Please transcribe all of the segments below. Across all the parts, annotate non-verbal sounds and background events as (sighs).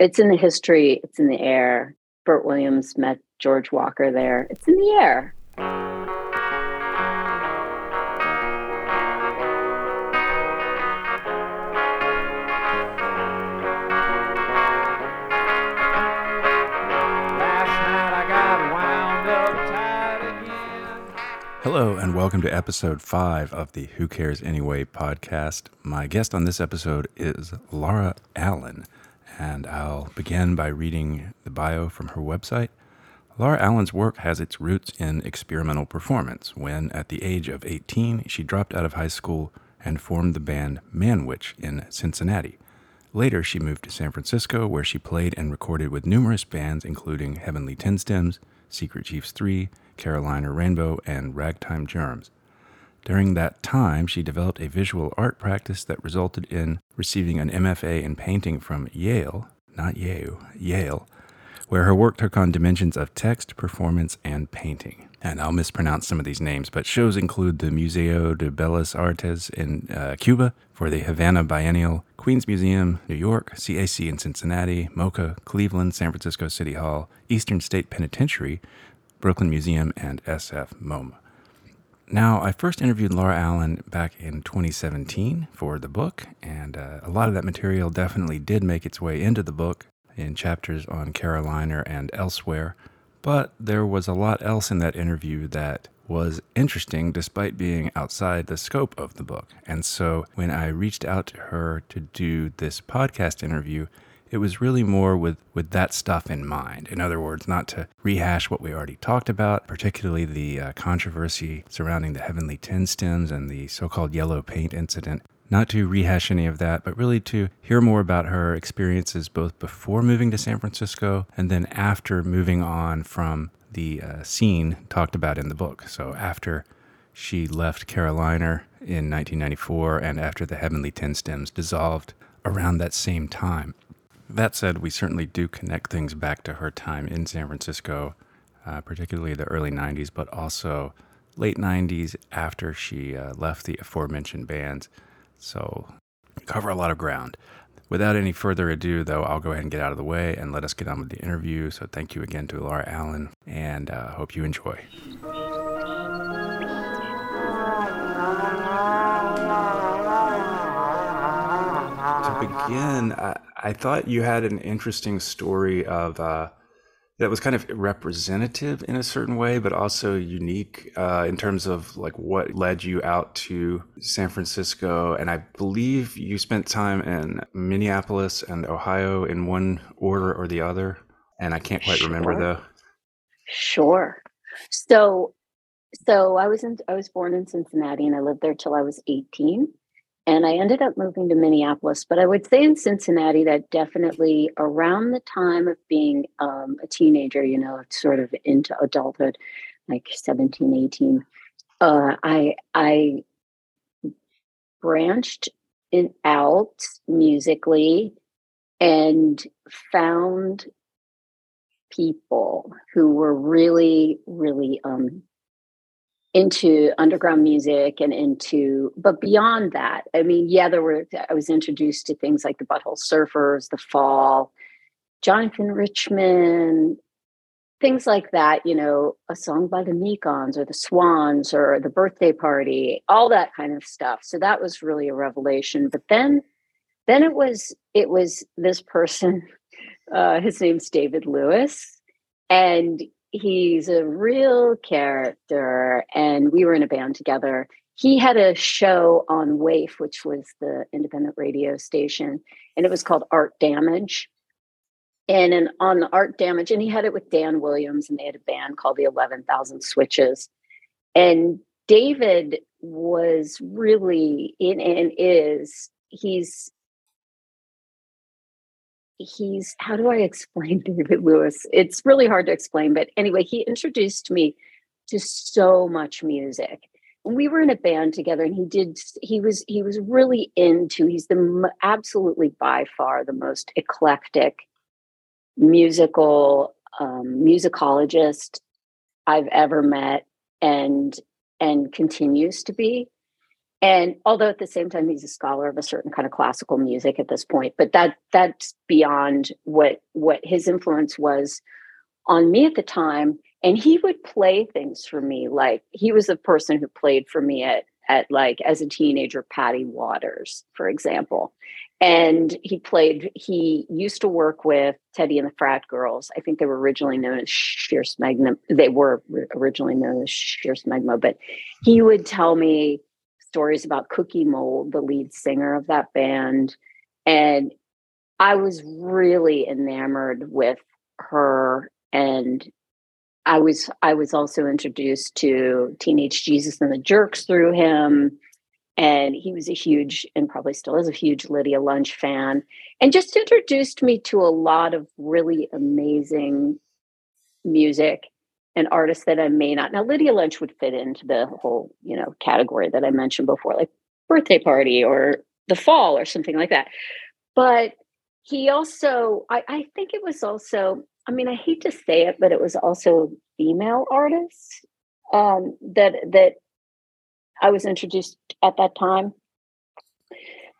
It's in the history. It's in the air. Bert Williams met George Walker there. It's in the air. Hello, and welcome to episode five of the Who Cares Anyway podcast. My guest on this episode is Lara Allen, and I'll begin by reading the bio from her website. Lara Allen's work has its roots in experimental performance when, at the age of 18, she dropped out of high school and formed the band Manwich in Cincinnati. Later, she moved to San Francisco, where she played and recorded with numerous bands, including Heavenly Ten Stems, Secret Chiefs 3, Caroliner Rainbow, and Ragtime Germs. During that time, she developed a visual art practice that resulted in receiving an MFA in painting from Yale, not Yale, Yale, where her work took on dimensions of text, performance, and painting. And I'll mispronounce some of these names, but shows include the Museo de Bellas Artes in uh, Cuba for the Havana Biennial, Queens Museum, New York, CAC in Cincinnati, MoCA, Cleveland, San Francisco City Hall, Eastern State Penitentiary, Brooklyn Museum, and SF MoMA. Now, I first interviewed Lara Allen back in 2017 for the book, and uh, a lot of that material definitely did make its way into the book in chapters on Caroliner and elsewhere. But there was a lot else in that interview that was interesting despite being outside the scope of the book. And so when I reached out to her to do this podcast interview, it was really more with, with that stuff in mind. In other words, not to rehash what we already talked about, particularly the uh, controversy surrounding the Heavenly Ten Stems and the so called yellow paint incident. Not to rehash any of that, but really to hear more about her experiences both before moving to San Francisco and then after moving on from the uh, scene talked about in the book. So after she left Caroliner in 1994 and after the Heavenly Ten Stems dissolved around that same time. That said, we certainly do connect things back to her time in San Francisco, uh, particularly the early 90s, but also late 90s after she uh, left the aforementioned bands. So, cover a lot of ground. Without any further ado, though, I'll go ahead and get out of the way and let us get on with the interview. So, thank you again to Lara Allen, and uh, hope you enjoy. To begin, I, I, thought you had an interesting story of uh, that was kind of representative in a certain way, but also unique uh, in terms of like what led you out to San Francisco. And I believe you spent time in Minneapolis and Ohio in one order or the other. And I can't quite sure. remember though. Sure. So, so I was in, I was born in Cincinnati and I lived there till I was 18 and I ended up moving to Minneapolis. But I would say in Cincinnati that definitely around the time of being um, a teenager, you know, sort of into adulthood, like 17, 18, uh, I, I branched in, out musically and found people who were really, really um, into underground music and into but beyond that i mean yeah there were i was introduced to things like the butthole surfers the fall jonathan richman things like that you know a song by the mekons or the swans or the birthday party all that kind of stuff. So that was really a revelation. But then then it was it was this person (laughs) uh, his name's david lewis. And he's a real character and we were in a band together. He had a show on WAIF which was the independent radio station and it was called art damage. And an, on art damage and he had it with dan williams and they had a band called the 11000 switches. And david was really in and is he's he's how do I explain (laughs) David Lewis? It's really hard to explain, but anyway, he introduced me to so much music. We were in a band together, and he did. He was he was really into. He's the absolutely by far the most eclectic musical um, musicologist I've ever met, and and continues to be. And although at the same time he's a scholar of a certain kind of classical music at this point but that that's beyond what what his influence was on me at the time. And he would play things for me like he was the person who played for me at at like as a teenager patty waters for example. And he played he used to work with teddy and the frat girls. I think they were originally known as sheer smegma they were originally known as sheer smegma but he would tell me stories about cookie mold the lead singer of that band and i was really enamored with her and i was i was also introduced to teenage jesus and the jerks through him and he was a huge and probably still is a huge lydia lunch fan and just introduced me to a lot of really amazing music and artist that i may not now lydia lunch would fit into the whole you know category that i mentioned before like birthday party or the fall or something like that but he also I, I think it was also i mean i hate to say it but it was also female artists um, that that I was introduced at that time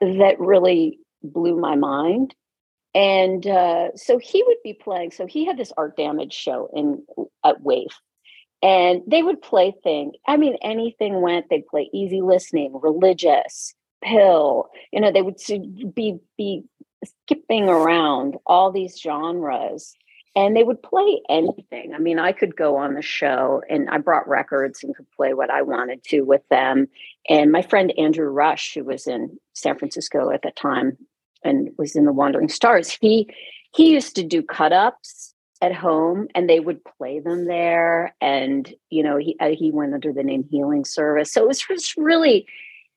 that really blew my mind. And uh, so he would be playing. So he had this art damage show in at wave and they would play things. I mean, anything went. They'd play easy listening, religious, pill. You know, they would be be skipping around all these genres and they would play anything. I mean, I could go on the show and I brought records and could play what I wanted to with them. And my friend Andrew Rush, who was in San Francisco at the time and was in the Wandering Stars, he he used to do cut ups at home and they would play them there. And you know, he uh, he went under the name Healing Service. So it was just really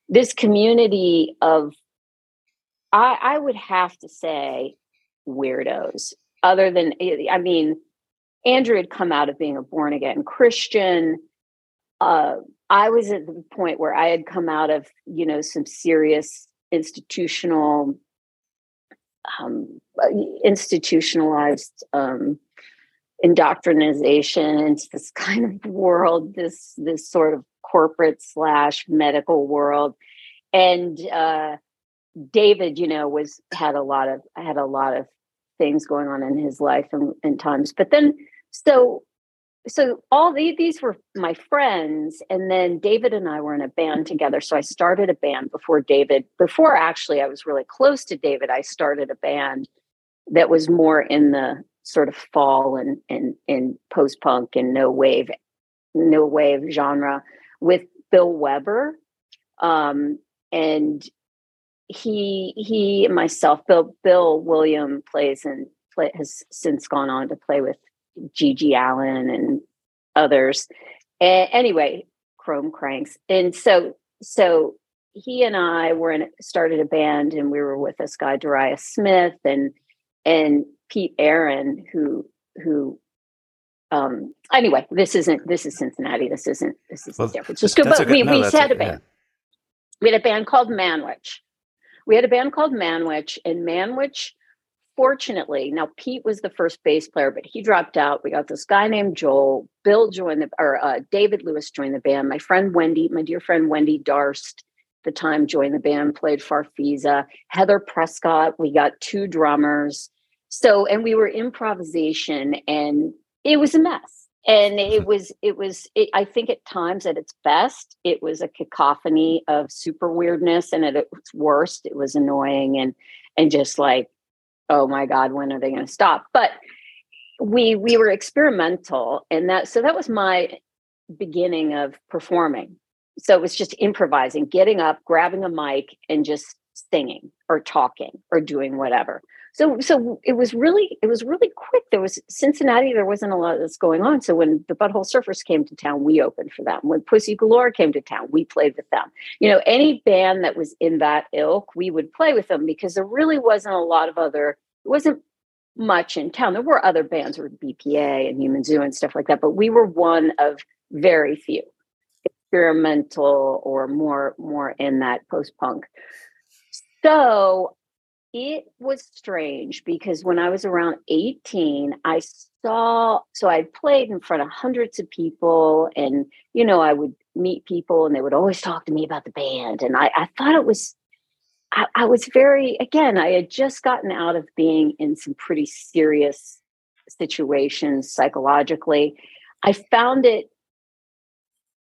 this community of I, I would have to say weirdos other than eh, i mean andrew had come out of being a born again christian uh, i was at the point where i had come out of you know some serious institutional um, institutionalized um, indoctrination into this (laughs) kind of world this this sort of corporate slash medical world and uh, david you know was had a lot of had a lot of things going on in his life and, and times. But then, so so all the, these were my friends and then david and i were in a band together so i started a band before david before actually i was really close to david i started a band that was more in the sort of fall and and, and post-punk and no wave no wave genre with bill weber um, and he he and myself bill bill william plays and play, has since gone on to play with GG Allen and others. And anyway chrome cranks. And so so he and i were in started a band and we were with this guy darius smith and and pete aaron who who um anyway this isn't this is cincinnati. This isn't this is well, san francisco but we, no, we had a band. yeah. we had a band called manwich. We had a band called Manwich, and Manwich, fortunately, now Pete was the first bass player, but he dropped out. We got this guy named Joel. Bill joined the, or uh, David Lewis joined the band. My friend Wendy, my dear friend Wendy Darst, the time joined the band, played Farfisa. Heather Prescott, we got two drummers. So, and we were improvisation, and it was a mess and it was it was it, i think at times at its best it was a cacophony of super weirdness and at its worst it was annoying and and just like oh my god when are they going to stop? But we we were experimental and that so that was my beginning of performing. So it was just improvising getting up grabbing a mic and just singing or talking or doing whatever. So so it was really it was really quick. There was cincinnati there wasn't a lot this going on. So when the butthole surfers came to town we opened for them. When pussy galore came to town we played with them. You know any band that was in that ilk we would play with them because there really wasn't a lot of other wasn't much in town there were other bands with bpa and human zoo and stuff like that but we were one of very few experimental or more more in that post punk so it was strange because when I was around 18, I saw, so I played in front of hundreds of people, and, you know, I would meet people and they would always talk to me about the band. And I, I thought it was, I, I was very, again, I had just gotten out of being in some pretty serious situations psychologically. I found it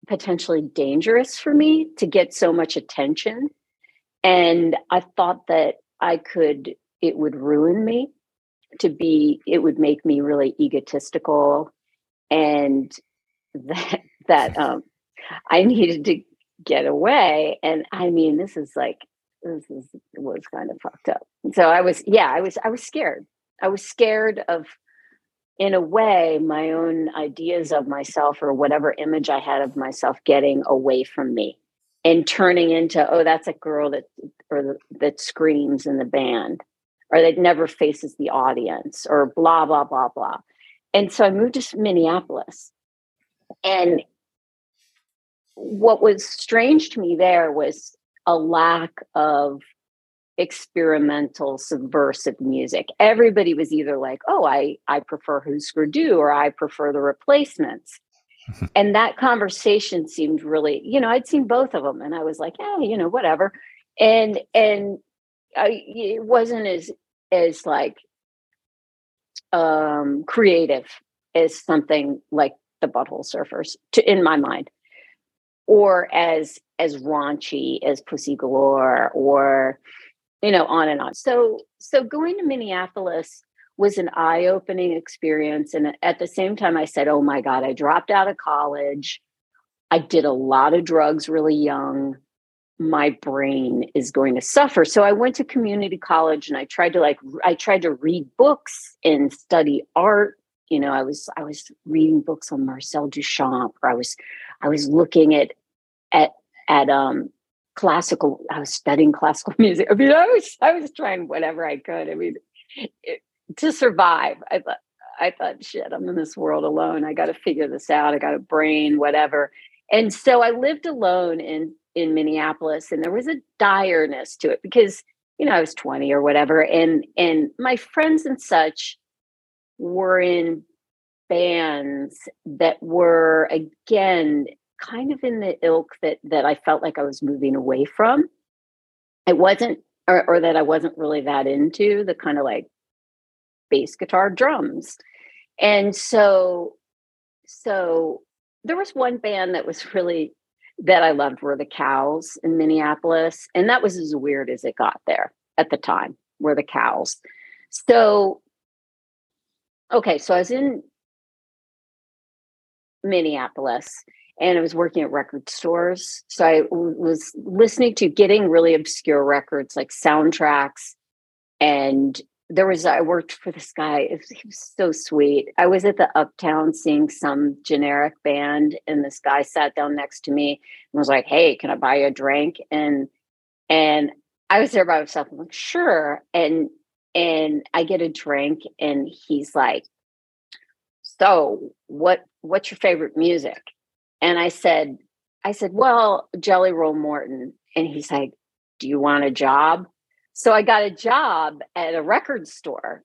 potentially dangerous for me to get so much attention. And I thought that I could, it would ruin me to be, it would make me really egotistical and (laughs) that, that, um, I needed to get away. And I mean, this is like, this is, was kind of fucked up. So I was, yeah, I was, I was scared. I was scared of, in a way, my own ideas of myself or whatever image I had of myself getting away from me and turning into oh that's a girl that or that screams in the band or that never faces the audience or blah blah blah blah and so i moved to minneapolis and what was strange to me there was a lack of experimental subversive music. Everybody was either like oh i i prefer Hüsker Dü or i prefer the replacements. (laughs) And that conversation seemed really you know i'd seen both of them and i was like yeah you know whatever. And and I, it wasn't as as like um creative as something like the butthole surfers to in my mind or as as raunchy as pussy galore or you know on and on so so going to minneapolis was an eye opening experience. And at the same time, I said, oh my God, I dropped out of college. I did a lot of drugs really young. My brain is going to suffer. So I went to community college and I tried to like, I tried to read books and study art. You know, I was, I was reading books on Marcel Duchamp, or I was, I was looking at, at, at, um, classical, I was studying classical (laughs) music. I mean, I was, I was trying whatever I could. I mean, it, to survive. I thought, I thought, shit, I'm in this world alone. I got to figure this out. I got a brain, whatever. And so I lived alone in in Minneapolis, and there was a direness to it because you know I was 20 or whatever, and and my friends and such were in bands that were again kind of in the ilk that that I felt like I was moving away from. It wasn't, or, or that I wasn't really that into the kind of like bass guitar drums and so so there was one band that was really that i loved were the cows in minneapolis and that was as weird as it got there at the time were the cows so okay so i was in minneapolis and I was working at record stores. So I w- was listening to getting really obscure records like soundtracks and there was I worked for this guy. Was, he was so sweet. I was at the Uptown seeing some generic band, and this guy sat down next to me and was like, "Hey, can I buy you a drink?" And and I was there by myself. I'm like, "Sure." And and I get a drink, and he's like, "So what? What's your favorite music?" And I said, "I said, well, Jelly Roll Morton." And he's like, "Do you want a job?" So I got a job at a record store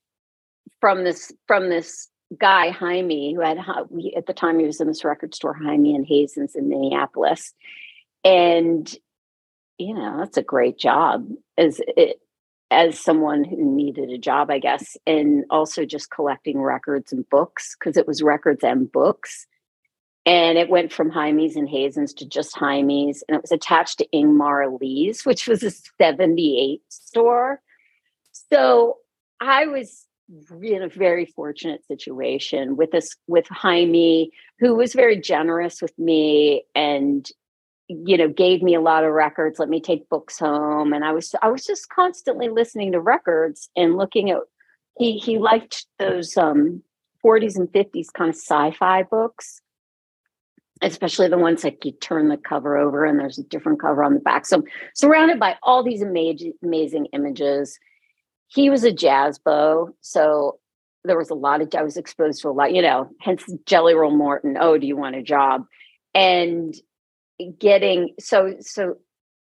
from this from this guy Jaime who had at the time he was in this record store Jaime and Hazen's in Minneapolis, and you know that's a great job as it as someone who needed a job, I guess, and also just collecting records and books because it was records and books. And it went from Jaime's and Hazen's to just Jaime's. And it was attached to Ingmar Lee's, which was a 78 store. So I was in a very fortunate situation with this with Jaime, who was very generous with me and you know gave me a lot of records let me take books home and i was i was just constantly listening to records and looking at he he liked those um 40s and 50s kind of sci-fi books especially the ones like you turn the cover over and there's a different cover on the back. So surrounded by all these amazing, amazing images. He was a jazz bow, so there was a lot of I was exposed to a lot, you know, hence Jelly Roll Morton. Oh, do you want a job? And getting so so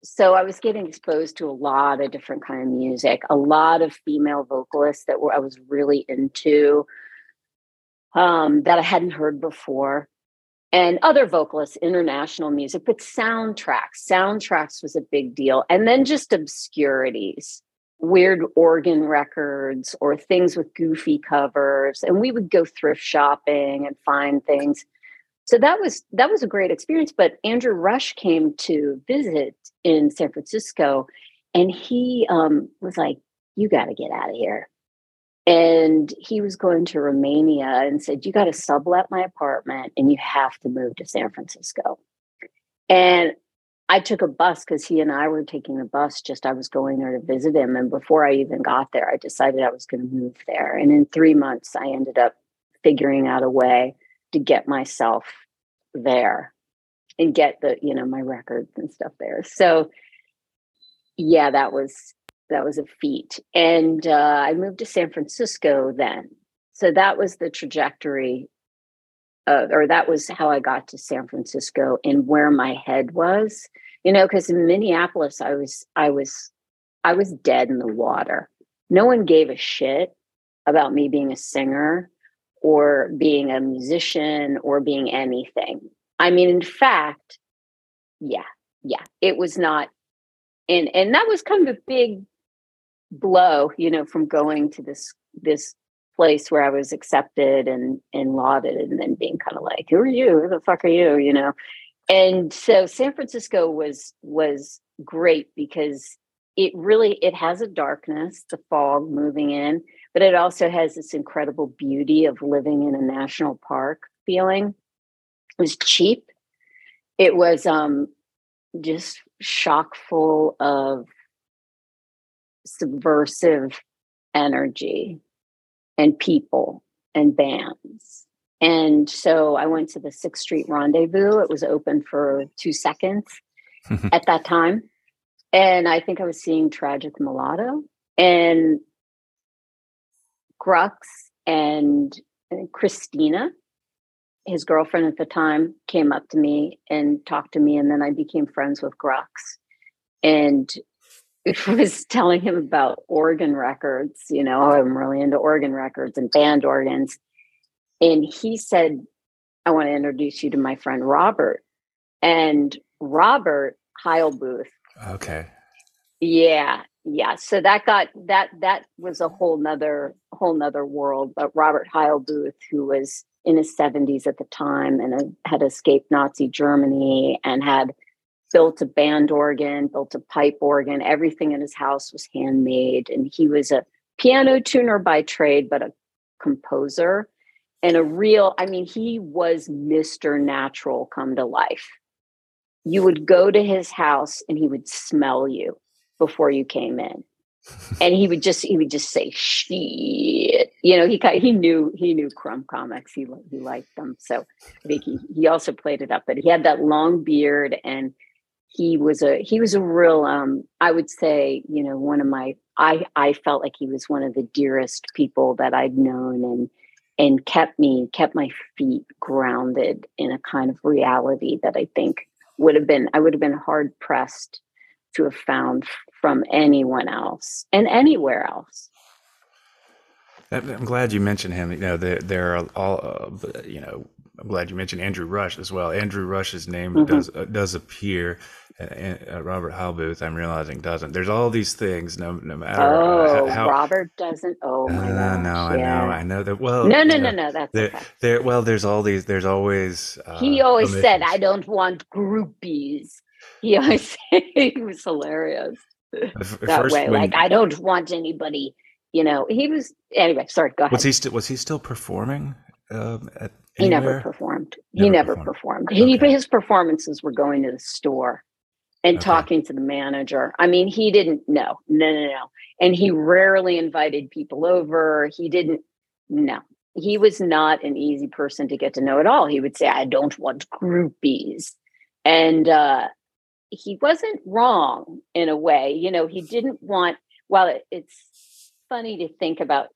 so I was getting exposed to a lot of different kind of music, a lot of female vocalists that were I was really into um, that I hadn't heard before, and other vocalists, international music, but soundtracks. Soundtracks was a big deal, and then just obscurities, weird organ records or things with goofy covers, and we would go thrift shopping and find things. So that was that was a great experience. But andrew rush came to visit in san francisco and he um, was like you got to get out of here and he was going to romania and said you got to sublet my apartment and you have to move to san francisco. And i took a bus because he and i were taking a bus just i was going there to visit him. And before i even got there i decided i was going to move there. And in three months i ended up figuring out a way to get myself there and get the you know my records and stuff there. So yeah that was that was a feat. And uh, i moved to san francisco then. So that was the trajectory uh, or that was how i got to san francisco and where my head was. You know because in minneapolis i was i was i was dead in the water. No one gave a shit about me being a singer or being a musician or being anything. I mean, in fact, yeah, yeah, it was not, and and that was kind of a big blow, you know, from going to this this place where I was accepted and and lauded, and then being kind of like, who are you? Who the fuck are you? You know, and so San Francisco was was great because it really it has a darkness, the fog moving in, but it also has this incredible beauty of living in a national park feeling. It was cheap. It was um, just shock full of subversive energy and people and bands. And so I went to the Sixth Street Rendezvous. It was open for two seconds (laughs) at that time. And I think I was seeing Tragic Mulatto. And Grux and, Christina, his girlfriend at the time, came up to me and talked to me, and then I became friends with Grux, and (laughs) was telling him about organ records. You know, I'm really into organ records and band organs, and he said, "I want to introduce you to my friend Robert." And Robert Heilbuth. Okay. Yeah, yeah so that got that that was a whole nother whole nother world but robert heilbuth who was in his 70s at the time and had escaped nazi germany and had built a band organ built a pipe organ everything in his house was handmade and he was a piano tuner by trade but a composer and a real i mean he was mr natural come to life you would go to his house and he would smell you before you came in. (laughs) and he would just he would just say shit. You know, he he knew he knew Crumb comics. He he liked them. So I think he he also played it up. But he had that long beard and he was a he was a real um I would say, you know, one of my I I felt like he was one of the dearest people that I'd known and and kept me kept my feet grounded in a kind of reality that I think would have been I would have been hard pressed to have found from anyone else and anywhere else. I'm glad you mentioned him. You know, there, there are all, uh, you know, I'm glad you mentioned Andrew Rush as well. Andrew Rush's name mm-hmm. does uh, does appear. Uh, uh, Robert Heilbuth, I'm realizing doesn't. There's all these things. No, no matter. Oh, how, Robert doesn't. Oh my uh, gosh, No, yeah. I know. I know that. Well, no, no, no, know, no. That's there. Okay. There. Well, there's all these. There's always. Uh, he always omissions. said, "I don't want groupies." He always (laughs) said he was hilarious that way. When, like I don't want anybody, you know. He was anyway. Sorry, go ahead. Was he still was he still performing? Um, at he never performed. Never he never performed. performed. Okay. He his performances were going to the store and okay. talking to the manager. I mean, he didn't know. No, no, no. And he rarely invited people over. He didn't. No, he was not an easy person to get to know at all. He would say, "I don't want groupies," and uh, he wasn't wrong in a way. You know, he didn't want, while it, it's funny to think about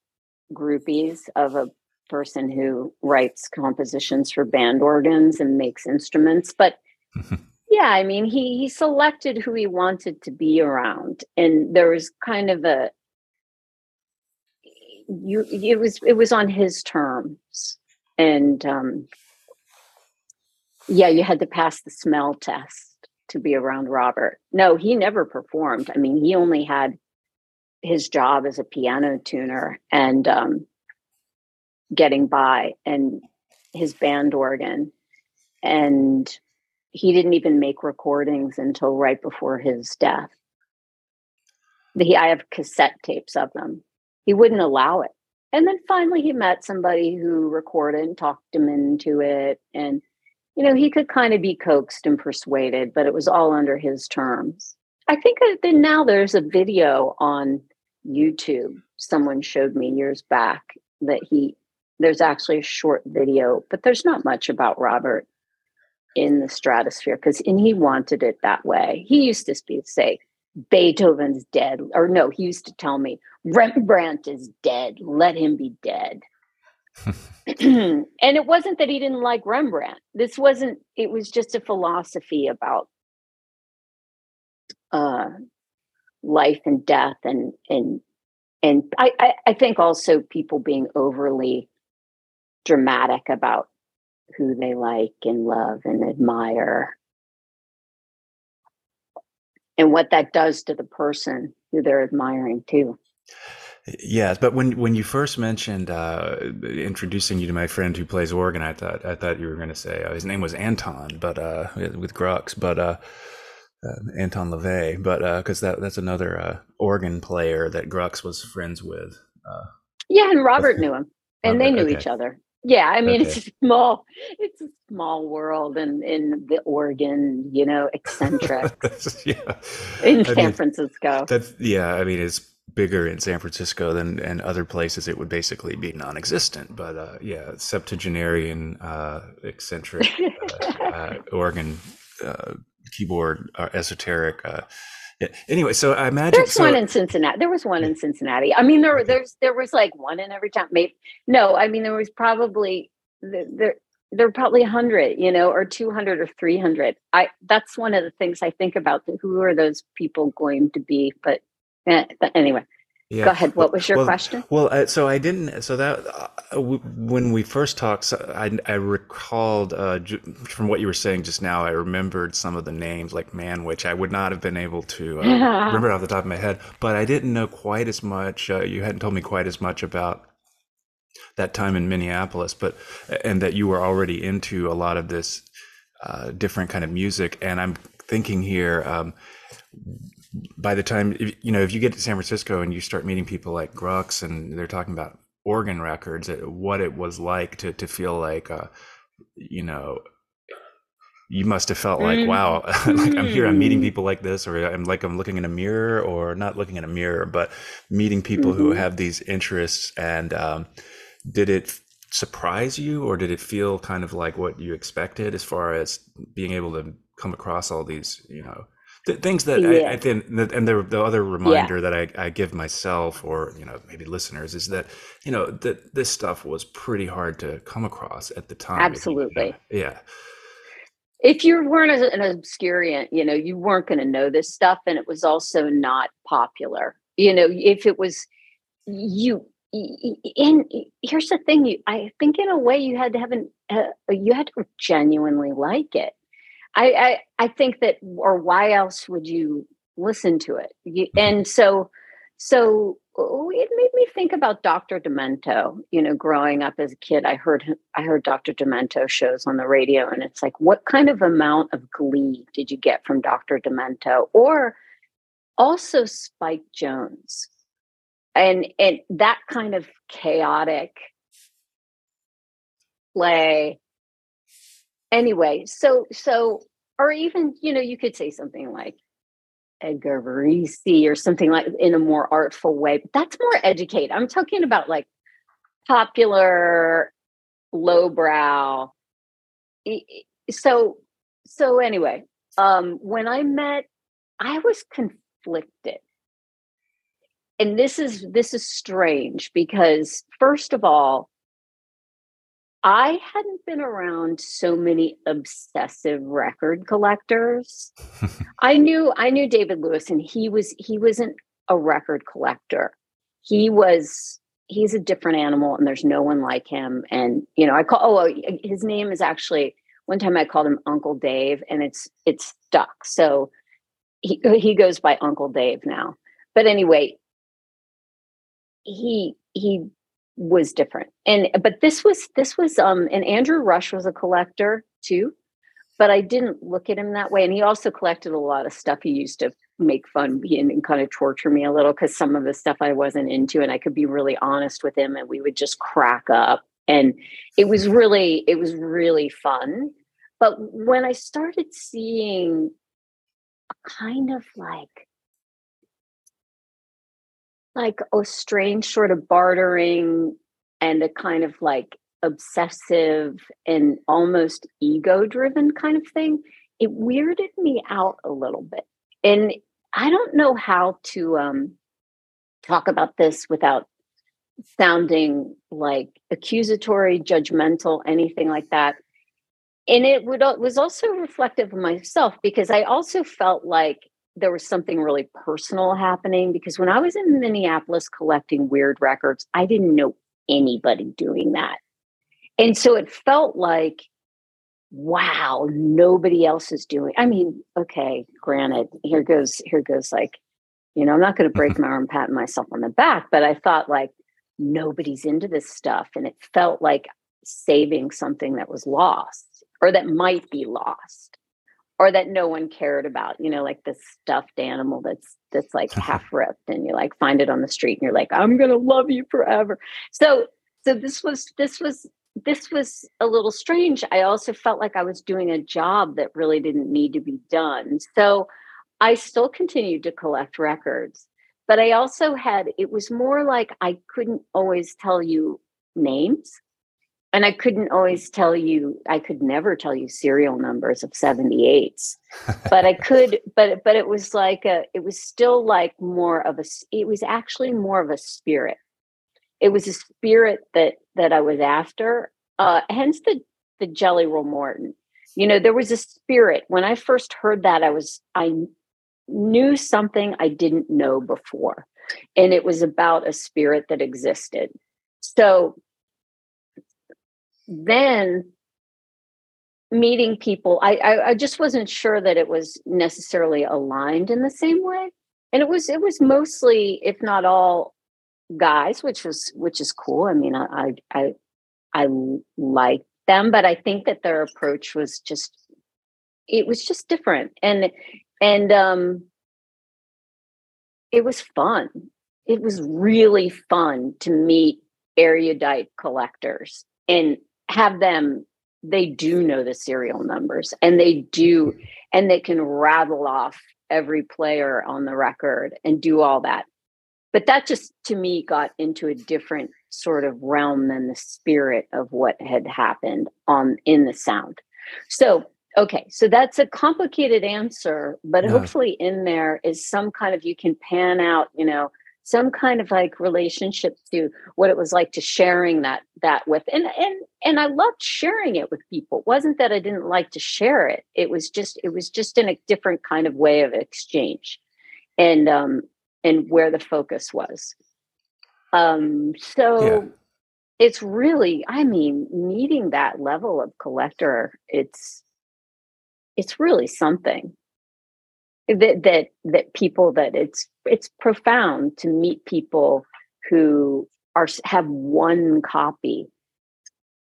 groupies of a person who writes compositions for band organs and makes instruments, but (laughs) yeah, I mean, he he selected who he wanted to be around, and there was kind of a you it was it was on his terms, and um, yeah, you had to pass the smell test to be around Robert. No, he never performed. I mean, he only had his job as a piano tuner and um, getting by, and his band organ, and he didn't even make recordings until right before his death. He, I have cassette tapes of them. He wouldn't allow it. And then finally, he met somebody who recorded and talked him into it. And, you know, he could kind of be coaxed and persuaded, but it was all under his terms. I think that now there's a video on YouTube. Someone showed me years back that he, there's actually a short video, but there's not much about Robert in the stratosphere because and he wanted it that way he used to say beethoven's dead or no he used to tell me rembrandt is dead let him be dead (clears throat) and it wasn't that he didn't like rembrandt this wasn't it was just a philosophy about uh life and death and and and I, I, I think also people being overly dramatic about who they like and love and admire. And what that does to the person who they're admiring too. Yes, but when when you first mentioned uh, introducing you to my friend who plays organ, I thought I thought you were going to say uh, his name was Anton, but uh, with Grux, but uh, uh, Anton LaVey, but because uh, that that's another organ player that Grux was friends with. yeah, and Robert knew him, and Robert, they knew okay. each other. Yeah, I mean okay. it's a small it's a small world and in the organ, you know, eccentric. (laughs) yeah. In I San mean, Francisco. That's yeah, I mean it's bigger in San Francisco than and other places it would basically be non-existent. But uh, yeah, septuagenarian uh, eccentric uh, (laughs) uh, uh, keyboard uh, esoteric yeah. Anyway, so I imagine there's so, one in Cincinnati. There was one in Cincinnati. I mean, there there's there was like one in every town. Maybe no. I mean, there was probably there there are probably a hundred, you know, or two hundred or three hundred. I that's one of the things I think about. Who are those people going to be? But, eh, but anyway, yeah. Go ahead. What was your well, question? Well, uh, so I didn't. So that uh, w- when we first talked, so I, I recalled uh, j- from what you were saying just now. I remembered some of the names like Man, which I would not have been able to uh, (laughs) remember off the top of my head. But I didn't know quite as much. Uh, you hadn't told me quite as much about that time in Minneapolis, but and that you were already into a lot of this uh, different kind of music. And I'm thinking here. Um, by the time you know if you get to San Francisco and you start meeting people like Grux and they're talking about organ records, what it was like to to feel like, uh, you know, you must have felt like, mm. wow, (laughs) like I'm here, I'm meeting mm. people like this, or I'm like I'm looking in a mirror, or not looking in a mirror, but meeting people mm-hmm. who have these interests. And um, did it surprise you, or did it feel kind of like what you expected as far as being able to come across all these, you know? The things that yeah. I, I, think, and the, the other reminder yeah. that I, I, give myself, or you know, maybe listeners, is that you know that this stuff was pretty hard to come across at the time. Absolutely, you, yeah. If you weren't an obscurient, you know, you weren't going to know this stuff, and it was also not popular. You know, if it was you, and here's the thing: you, I think, in a way, you had to have an, uh, you had to genuinely like it I, I, I think that, or why else would you listen to it? You, mm-hmm. and so, so it made me think about Dr. Demento. You know, growing up as a kid, I heard I heard Dr. Demento shows on the radio, and it's like, what kind of amount of glee did you get from Dr. Demento, or also Spike Jones, and and that kind of chaotic play anyway so so or even you know you could say something like edgar varese or something like in a more artful way but that's more educated. I'm talking about like popular lowbrow. So so anyway um when i met i was conflicted. And this is this is strange because first of all I hadn't been around so many obsessive record collectors. (laughs) I knew I knew David Lewis and he was he wasn't a record collector. He was he's a different animal and there's no one like him and you know I call oh his name is actually one time I called him Uncle Dave and it's it's stuck. So he he goes by Uncle Dave now. But anyway, he he was different. And but this was this was um and Andrew Rush was a collector too, but I didn't look at him that way. And he also collected a lot of stuff he used to make fun and, and kind of torture me a little because some of the stuff I wasn't into and I could be really honest with him and we would just crack up. And it was really, it was really fun. But when I started seeing a kind of like like a strange sort of bartering and a kind of like obsessive and almost ego driven kind of thing it weirded me out a little bit. And i don't know how to um talk about this without sounding like accusatory judgmental anything like that. And it would was also reflective of myself because i also felt like there was something really personal happening because when I was in Minneapolis collecting weird records, I didn't know anybody doing that. And so it felt like, wow, nobody else is doing. I mean, okay, granted, here goes, here goes like, you know, I'm not going to break (laughs) my arm patting myself on the back, but I thought like nobody's into this stuff. And it felt like saving something that was lost or that might be lost or that no one cared about you know like this stuffed animal that's that's like (laughs) half ripped and you like find it on the street and you're like i'm gonna love you forever. So so this was this was this was a little strange. I also felt like i was doing a job that really didn't need to be done. So i still continued to collect records but i also had it was more like i couldn't always tell you names and I couldn't always tell you, I could never tell you serial numbers of 78s, (laughs) but I could, but, but it was like a, it was still like more of a, it was actually more of a spirit. It was a spirit that, that I was after. Uh, hence the, the Jelly Roll Morton. You know, there was a spirit. When I first heard that, I was, I knew something I didn't know before. And it was about a spirit that existed. So then meeting people. I, I, I just wasn't sure that it was necessarily aligned in the same way. And it was it was mostly if not all guys which was which is cool. I mean i i i, I like them but i think that their approach was just it was just different. And and um it was fun. It was really fun to meet erudite collectors and have them they do know the serial numbers and they do and they can rattle off every player on the record and do all that but that just to me got into a different sort of realm than the spirit of what had happened on in the sound so okay so that's a complicated answer but yeah. hopefully in there is some kind of you can pan out you know some kind of like relationship to what it was like to sharing that that with and and and I loved sharing it with people. It wasn't that I didn't like to share it. It was just it was just in a different kind of way of exchange and um and where the focus was. Um so yeah. it's really I mean meeting that level of collector it's it's really something that that that people that it's it's profound to meet people who are have one copy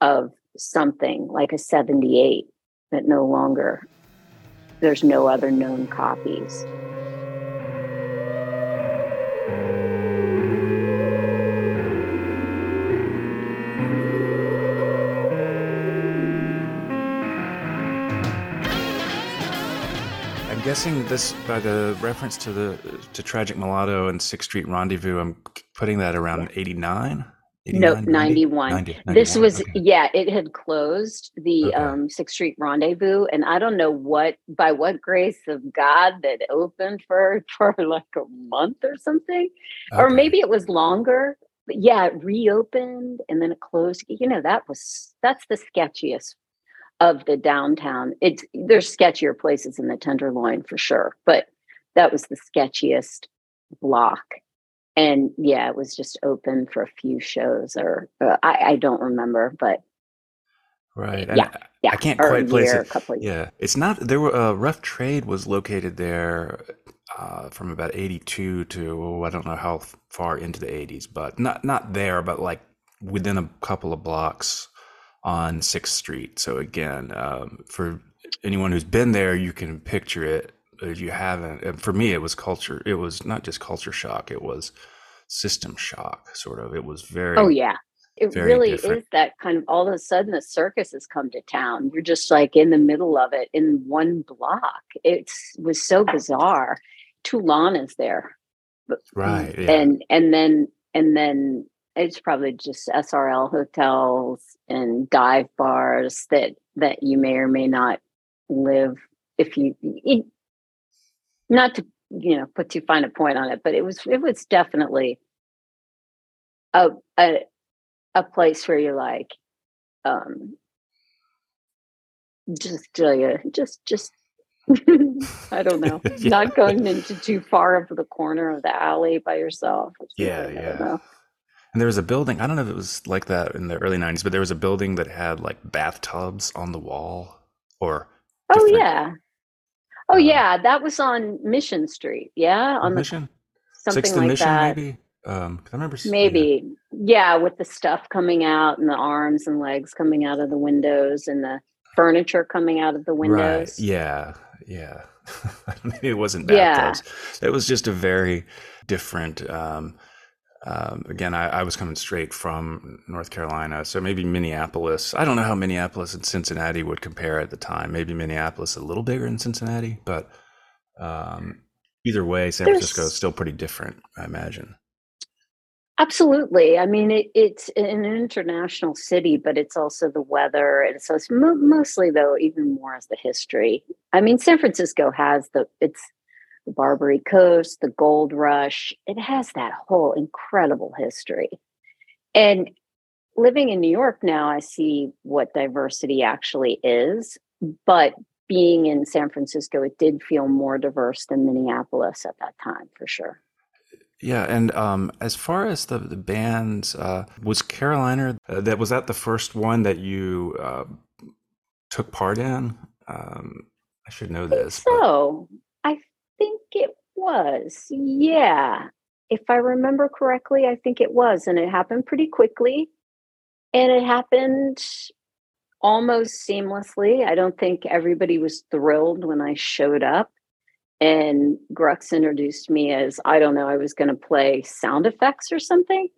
of something like a 78 that no longer there's no other known copies guessing this by the reference to the to Tragic Mulatto and Sixth Street Rendezvous. I'm putting that around 89. no, 91. 90, this was, okay. yeah, it had closed the okay. um, Sixth Street Rendezvous. And I don't know what, by what grace of God that opened for, (laughs) for like a month or something. Okay. Or maybe it was longer. but yeah, it reopened and then it closed. You know, that was that's the sketchiest of the downtown. It's there's sketchier places in the Tenderloin for sure, but that was the sketchiest block. And yeah, it was just open for a few shows, or uh, I, I don't remember, but Right. yeah, I, yeah, I can't or quite place year, it. a couple of Yeah. It's not, there were, uh, Rough Trade was located there uh, from about 82 to, oh, I don't know how far into the 80s, but not, not there, but like within a couple of blocks on 6th Street. So again, um, for anyone who's been there, you can picture it. If you haven't, and for me, it was culture. It was not just culture shock, it was system shock, sort of. It was very. Oh yeah. It very really different. is that kind of all of a sudden the circus has come to town. You're just like in the middle of it in one block. It's was so bizarre. Toulon is there. Right. Yeah. and and then and then it's probably just SRO hotels and dive bars that that you may or may not live if you it, not to you know put too fine a point on it, but it was it was definitely a a a place where you're like, um, just Julia, just just (laughs) I don't know, (laughs) Yeah. not going into too far of the corner of the alley by yourself. Yeah, something, I don't yeah. And there was a building, I don't know if it was like that in the early 90s, but there was a building that had like bathtubs on the wall or Oh yeah. Oh uh, yeah, that was on Mission Street. Yeah, on the Mission, something Sixth like Mission, that. maybe. Um, I remember, s- yeah, Maybe. Yeah, with the stuff coming out and the arms and legs coming out of the windows and the furniture coming out of the right. windows. Yeah, yeah. (laughs) Maybe it wasn't Yeah. bathtubs. It was just a very different. Um, um, again, I, I was coming straight from North Carolina, so maybe Minneapolis. I don't know how Minneapolis and Cincinnati would compare at the time. Maybe Minneapolis a little bigger than Cincinnati, but um, either way, San Francisco is still pretty different, I imagine. absolutely. I mean, it, it's an international city, but it's also the weather, and so it's mo- mostly though even more as the history. I mean, San Francisco has the it's the Barbary Coast, the Gold Rush. It has that whole incredible history. And living in New York now, I see what diversity actually is. But being in San Francisco, it did feel more diverse than Minneapolis at that time, for sure. Yeah, and um, as far as the the bands, uh, was Caroliner uh, that was that the first one that you uh, took part in? Um, I should know this, so. Was. Yeah. If I remember correctly, I think it was. And it happened pretty quickly. And it happened almost seamlessly. I don't think everybody was thrilled when I showed up. And Grux introduced me as I don't know, I was going to play sound effects or something.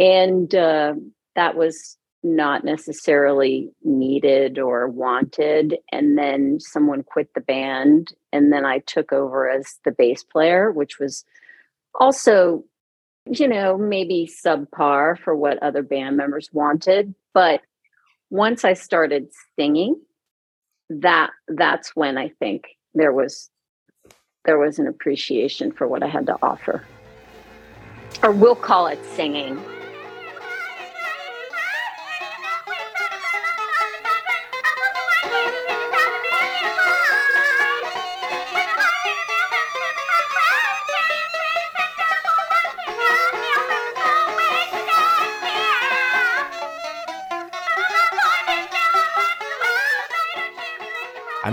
And uh, that was not necessarily needed or wanted. And then someone quit the band. And then I took over as the bass player, which was also, you know, maybe subpar for what other band members wanted. But once I started singing, that that's when I think there was there was an appreciation for what I had to offer. Or we'll call it singing.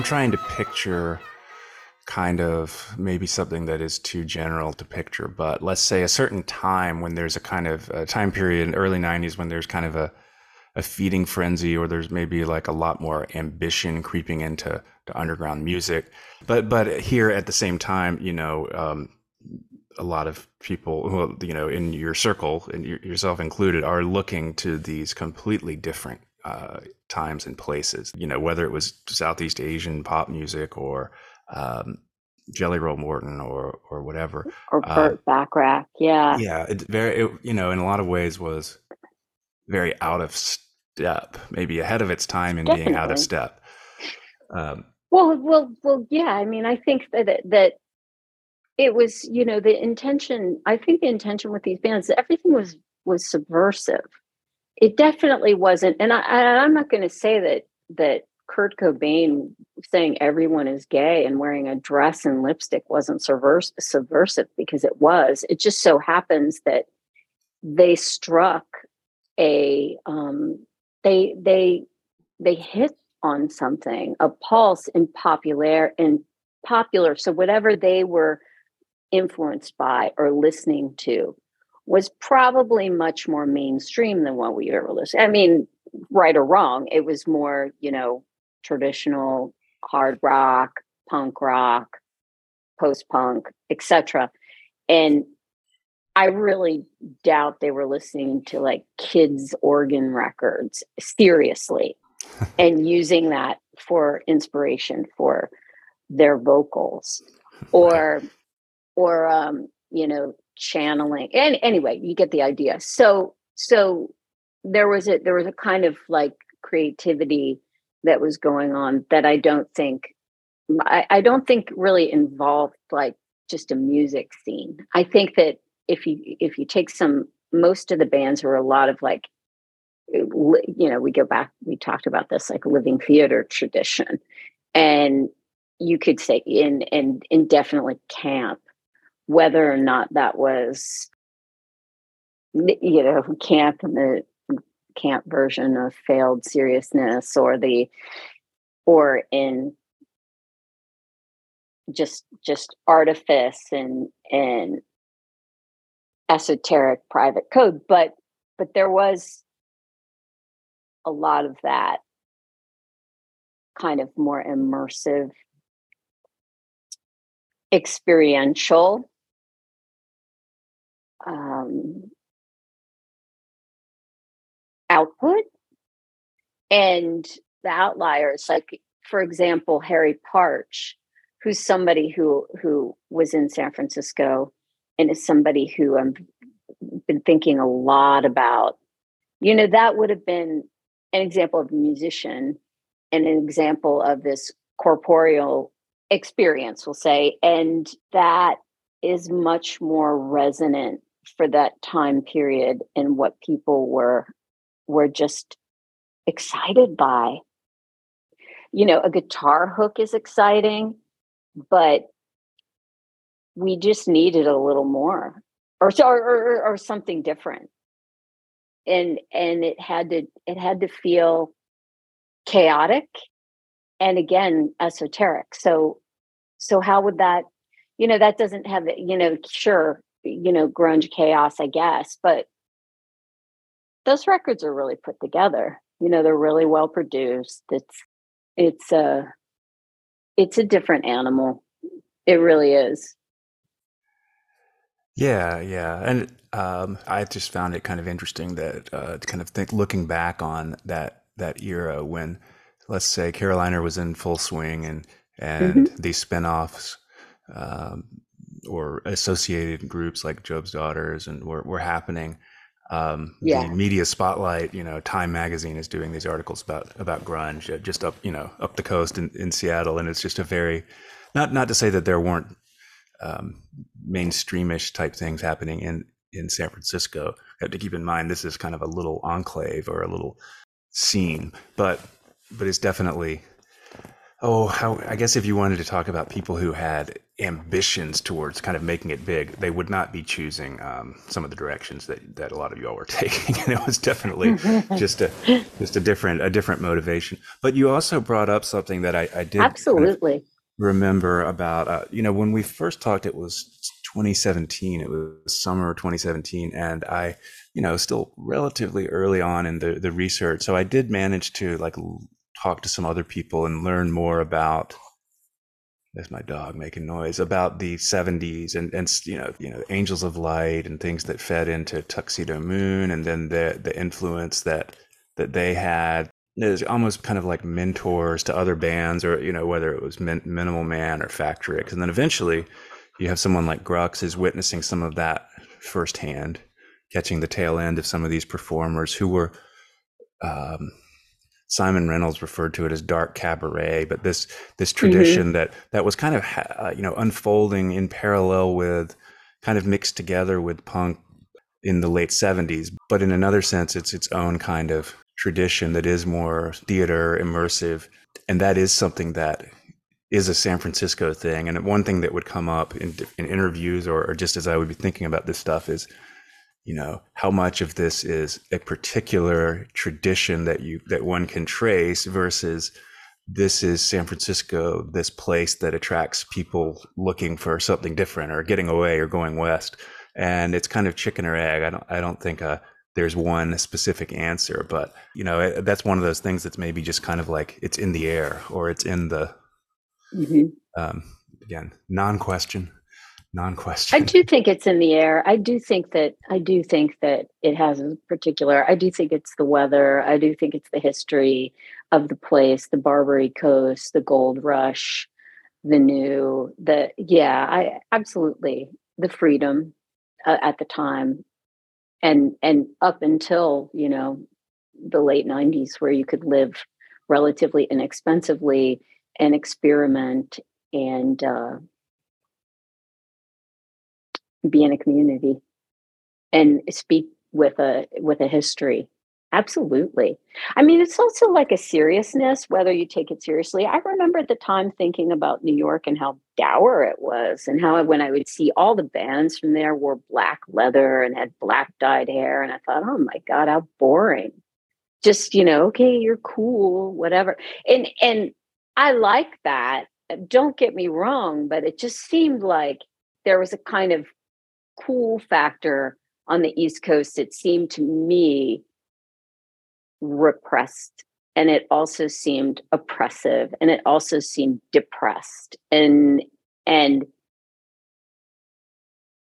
Trying to picture kind of maybe something that is too general to picture, but let's say a certain time when there's a kind of a time period in early 90s when there's kind of a a feeding frenzy or there's maybe like a lot more ambition creeping into to underground music. But but here at the same time you know um, a lot of people well, you know in your circle and yourself included are looking to these completely different uh, times and places you know whether it was southeast asian pop music or um, jelly roll morton or or whatever Or uh, Burt Bacharach. Yeah. yeah it very it, you know in a lot of ways was very out of step maybe ahead of its time and being out of step um, Well, well, well, yeah. I mean, I think that that that it was, you know, the intention. I think the intention with these bands, everything was was subversive. It definitely wasn't, and I, I'm not going to say that that Kurt Cobain saying everyone is gay and wearing a dress and lipstick wasn't subvers- subversive because it was. It just so happens that they struck a um, they they they hit on something a pulse in popular and popular. So whatever they were influenced by or listening to was probably much more mainstream than what we ever listened. I mean, right or wrong, it was more, you know, traditional hard rock, punk rock, post punk, etc. And I really doubt they were listening to like kids' organ records seriously (laughs) and using that for inspiration for their vocals or or um you know channeling and anyway you get the idea. So so there was a there was a kind of like creativity that was going on that i don't think I, I don't think really involved like just a music scene. I think that if you if you take some most of the bands were a lot of like you know we go back we talked about this like living theater tradition. And you could say in and indefinitely camp whether or not that was you know camp and the camp version of failed seriousness or the or in just just artifice and and esoteric private code but but there was a lot of that kind of more immersive experiential um, output and the outliers like for example harry partch who's somebody who who was in san francisco and is somebody who i've been thinking a lot about you know that would have been an example of a musician and an example of this corporeal experience, we'll say. And that is much more resonant for that time period and what people were were just excited by. You know, a guitar hook is exciting, but we just needed a little more or or, or, something different and and it had to it had to feel chaotic and again esoteric so so how would that you know that doesn't have you know sure you know grunge chaos i guess but those records are really put together. You know they're really well produced. It's it's a it's a different animal. It really is. Yeah yeah and um, i just found it kind of interesting that uh, to kind of think looking back on that that era when let's say Caroliner was in full swing and and mm-hmm. these spinoffs um, or associated groups like Job's Daughters and were, were happening. Um, yeah. The media spotlight, you know, Time Magazine is doing these articles about about grunge uh, just up, you know, up the coast in, in Seattle, and it's just a very not not to say that there weren't um, mainstreamish type things happening in in San Francisco. You have to keep in mind this is kind of a little enclave or a little scene, but but it's definitely oh how i guess if you wanted to talk about people who had ambitions towards kind of making it big they would not be choosing um, some of the directions that, that a lot of y'all were (laughs) taking and it was definitely (laughs) just a just a different a different motivation. But you also brought up something that i, I did absolutely kind of remember about uh, you know when we first talked it was 2017 it was summer 2017 and i you know still relatively early on in the the research. So i did manage to like talk to some other people and learn more about there's my dog making noise about the 70s and and you know you know angels of light and things that fed into tuxedomoon and then the the influence that that they had. There's almost kind of like mentors to other bands or you know whether it was Min- minimal man or factory and then eventually you have someone like grux is witnessing some of that firsthand catching the tail end of some of these performers who were um, Simon Reynolds referred to it as dark cabaret, but this this mm-hmm. tradition mm-hmm. that that was kind of uh, you know unfolding in parallel with, kind of mixed together with punk in the late 70s. But in another sense, it's its own kind of tradition that is more theater immersive. And that is something that is a San Francisco thing. And one thing that would come up in, in interviews or, or just as I would be thinking about this stuff is, you know, how much of this is a particular tradition that you that one can trace versus this is San Francisco, this place that attracts people looking for something different or getting away or going west. And it's kind of chicken or egg. I don't I don't think uh, there's one specific answer, but you know, that's one of those things that's maybe just kind of like it's in the air or it's in the Mm-hmm. Um, again, non-question, non-question. I do think it's in the air. I do think that I do think that it has a particular. I do think it's the weather. I do think it's the history of the place, the Barbary Coast, the Gold Rush, the new. The yeah, I absolutely the freedom uh, at the time, and and up until you know the late '90s, where you could live relatively inexpensively and experiment and uh, be in a community and speak with a with a history. Absolutely. I mean it's also like a seriousness whether you take it seriously. I remember at the time thinking about new york and how dour it was and how when i would see all the bands from there wore black leather and had black dyed hair and i thought oh my god how boring. Just you know okay you're cool whatever. And and I like that. Don't get me wrong, but it just seemed like there was a kind of cool factor on the East Coast. It seemed to me repressed and it also seemed oppressive and it also seemed depressed and and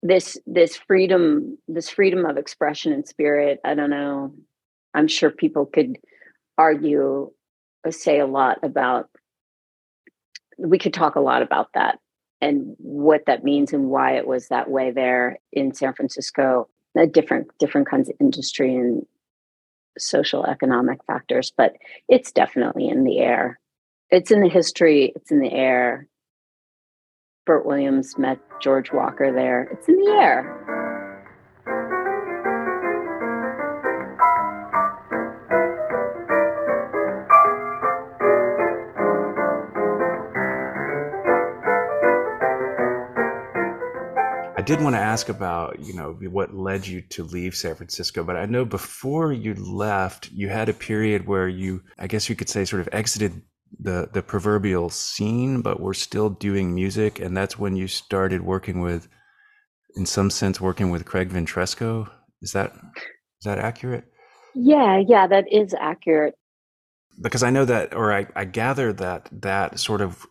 this this freedom this freedom of expression and spirit i don't know i'm sure people could argue or say a lot about we could talk a lot about that and what that means and why it was that way there in San Francisco. A different different kinds of industry and social economic factors, but it's definitely in the air. It's in the history. It's in the air. Bert Williams met George Walker there. It's in the air. Did want to ask about, you know, what led you to leave San Francisco, but I know before you left, you had a period where you, I guess you could say, sort of exited the the proverbial scene, but were still doing music, and that's when you started working with, in some sense, working with Craig Ventresco. Is that is that accurate? Yeah, yeah, that is accurate. Because I know that, or I, I gather that that sort of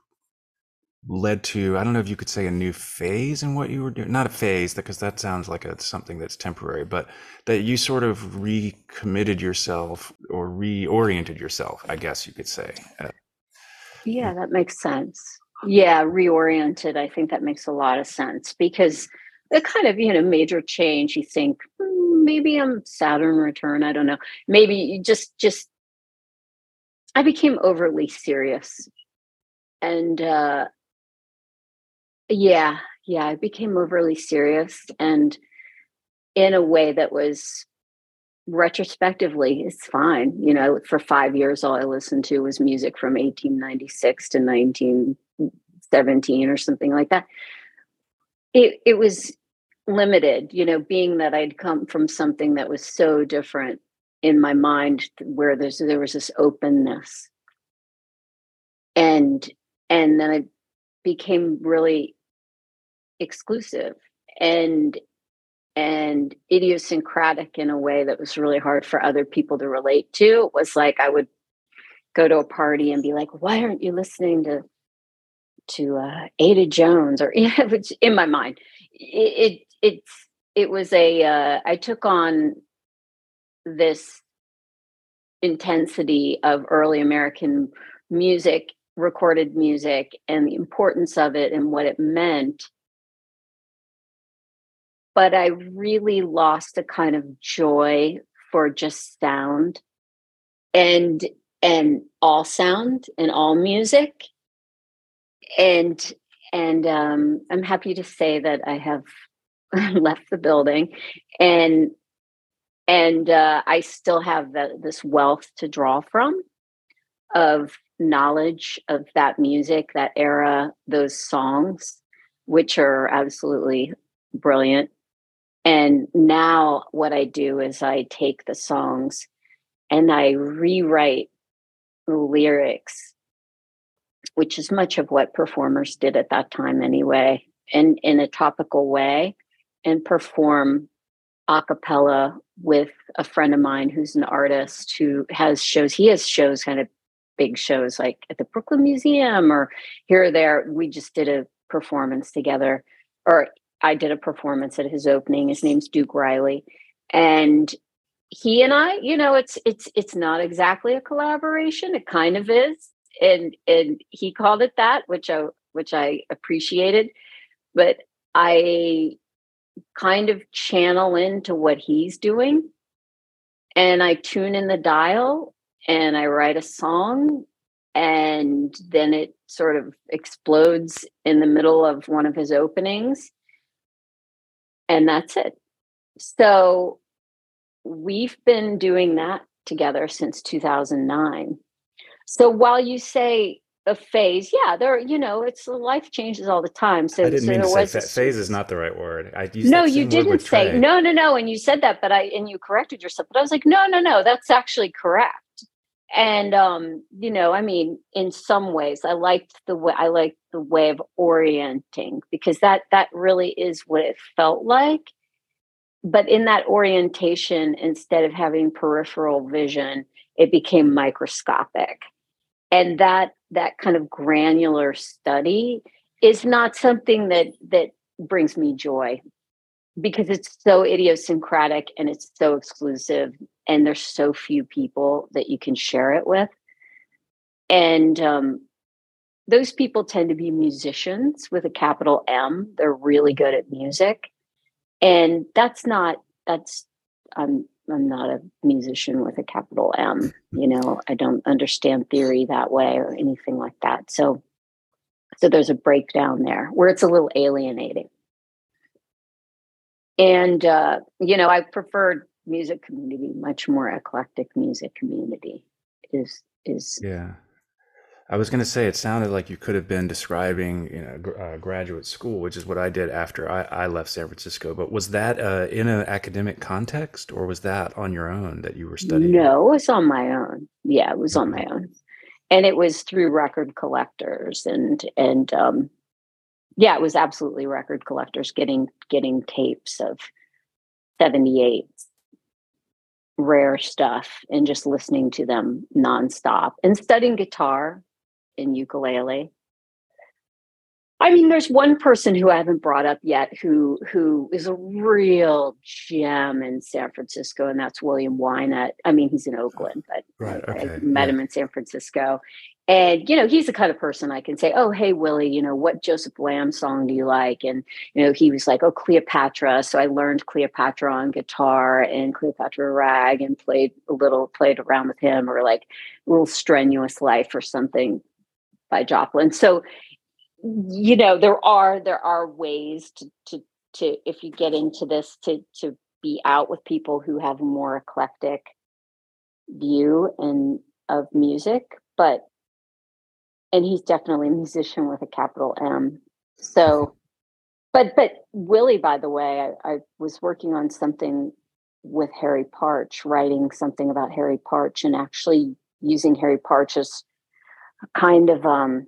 led to I don't know if you could say a new phase in what you were doing. Not a phase because that sounds like a something that's temporary, but that you sort of recommitted yourself or reoriented yourself, I guess you could say. Uh, yeah, that makes sense. Yeah, reoriented. I think that makes a lot of sense because the kind of you know major change. You think hmm, maybe I'm Saturn return. I don't know. Maybe just just I became overly serious and uh yeah, yeah, I became overly serious and in a way that was retrospectively it's fine. You know, for 5 years all I listened to was music from 1896 to 1917 or something like that. It it was limited, you know, being that I'd come from something that was so different in my mind where there's there was this openness. And and then I became really exclusive and and idiosyncratic in a way that was really hard for other people to relate to. It was like I would go to a party and be like, "Why aren't you listening to to uh, Ada Jones?" Or (laughs) which in my mind, it, it it's it was a uh, I took on this intensity of early American music, recorded music, and the importance of it and what it meant but I really lost a kind of joy for just sound and and all sound and all music and and um, i'm happy to say that i have (laughs) left the building, and and uh, I still have the, this wealth to draw from of knowledge of that music, that era, those songs, which are absolutely brilliant. And now what I do is I take the songs and I rewrite the lyrics, which is much of what performers did at that time anyway, and in a topical way, and perform a cappella with a friend of mine who's an artist who has shows. He has shows, kind of big shows like at the Brooklyn Museum or here or there. We just did a performance together, or I did a performance at his opening. His name's Duke Riley. And he and I, you know, it's it's it's not exactly a collaboration. It kind of is. And and he called it that, which I which I appreciated. But I kind of channel into what he's doing and I tune in the dial and I write a song and then it sort of explodes in the middle of one of his openings and that's it. So we've been doing that together since 2009. So while you say a phase, yeah, there, you know, it's life changes all the time. So I didn't so mean to say phase is not the right word. I used no, you didn't say no, no, no, and you said that, but I and you corrected yourself. But I was like, no, no, no, that's actually correct. And um, you know, I mean, in some ways, I liked the way I liked the way of orienting because that that really is what it felt like. But in that orientation instead of having peripheral vision it became microscopic. And that that kind of granular study is not something that that brings me joy because it's so idiosyncratic and it's so exclusive and there's so few people that you can share it with and um, those people tend to be musicians with a capital M. They're really good at music. And that's not, that's, I'm, I'm not a musician with a capital M. You know, I don't understand theory that way or anything like that. So, so there's a breakdown there where it's a little alienating. And, uh, you know, I preferred music community, much more eclectic music community is, is, yeah I was going to say it sounded like you could have been describing you know uh, graduate school, which is what I did after I, I left San Francisco. But was that uh, in an academic context, or was that on your own that you were studying? No, it was on my own. Yeah, it was on my own, and it was through record collectors and and um, yeah, it was absolutely record collectors getting getting tapes of seventy eight rare stuff and just listening to them nonstop and studying guitar in ukulele. I mean, there's one person who I haven't brought up yet who who is a real gem in San Francisco, and that's William Winant. I mean, he's in Oakland, but right, okay. I met yeah. him in San Francisco. And you know, he's the kind of person I can say, "Oh, hey, Willie, you know, what Joseph Lamb song do you like?" And you know, he was like, "Oh, Cleopatra." So I learned Cleopatra on guitar and Cleopatra rag, and played a little, played around with him, or like a little strenuous life or something by Joplin. So, you know, there are there are ways to to to if you get into this to to be out with people who have a more eclectic view and of music, but and he's definitely a musician with a capital M. So, but but Willie, by the way, I, I was working on something with Harry Partch, writing something about Harry Partch, and actually using Harry Partch as a kind of um,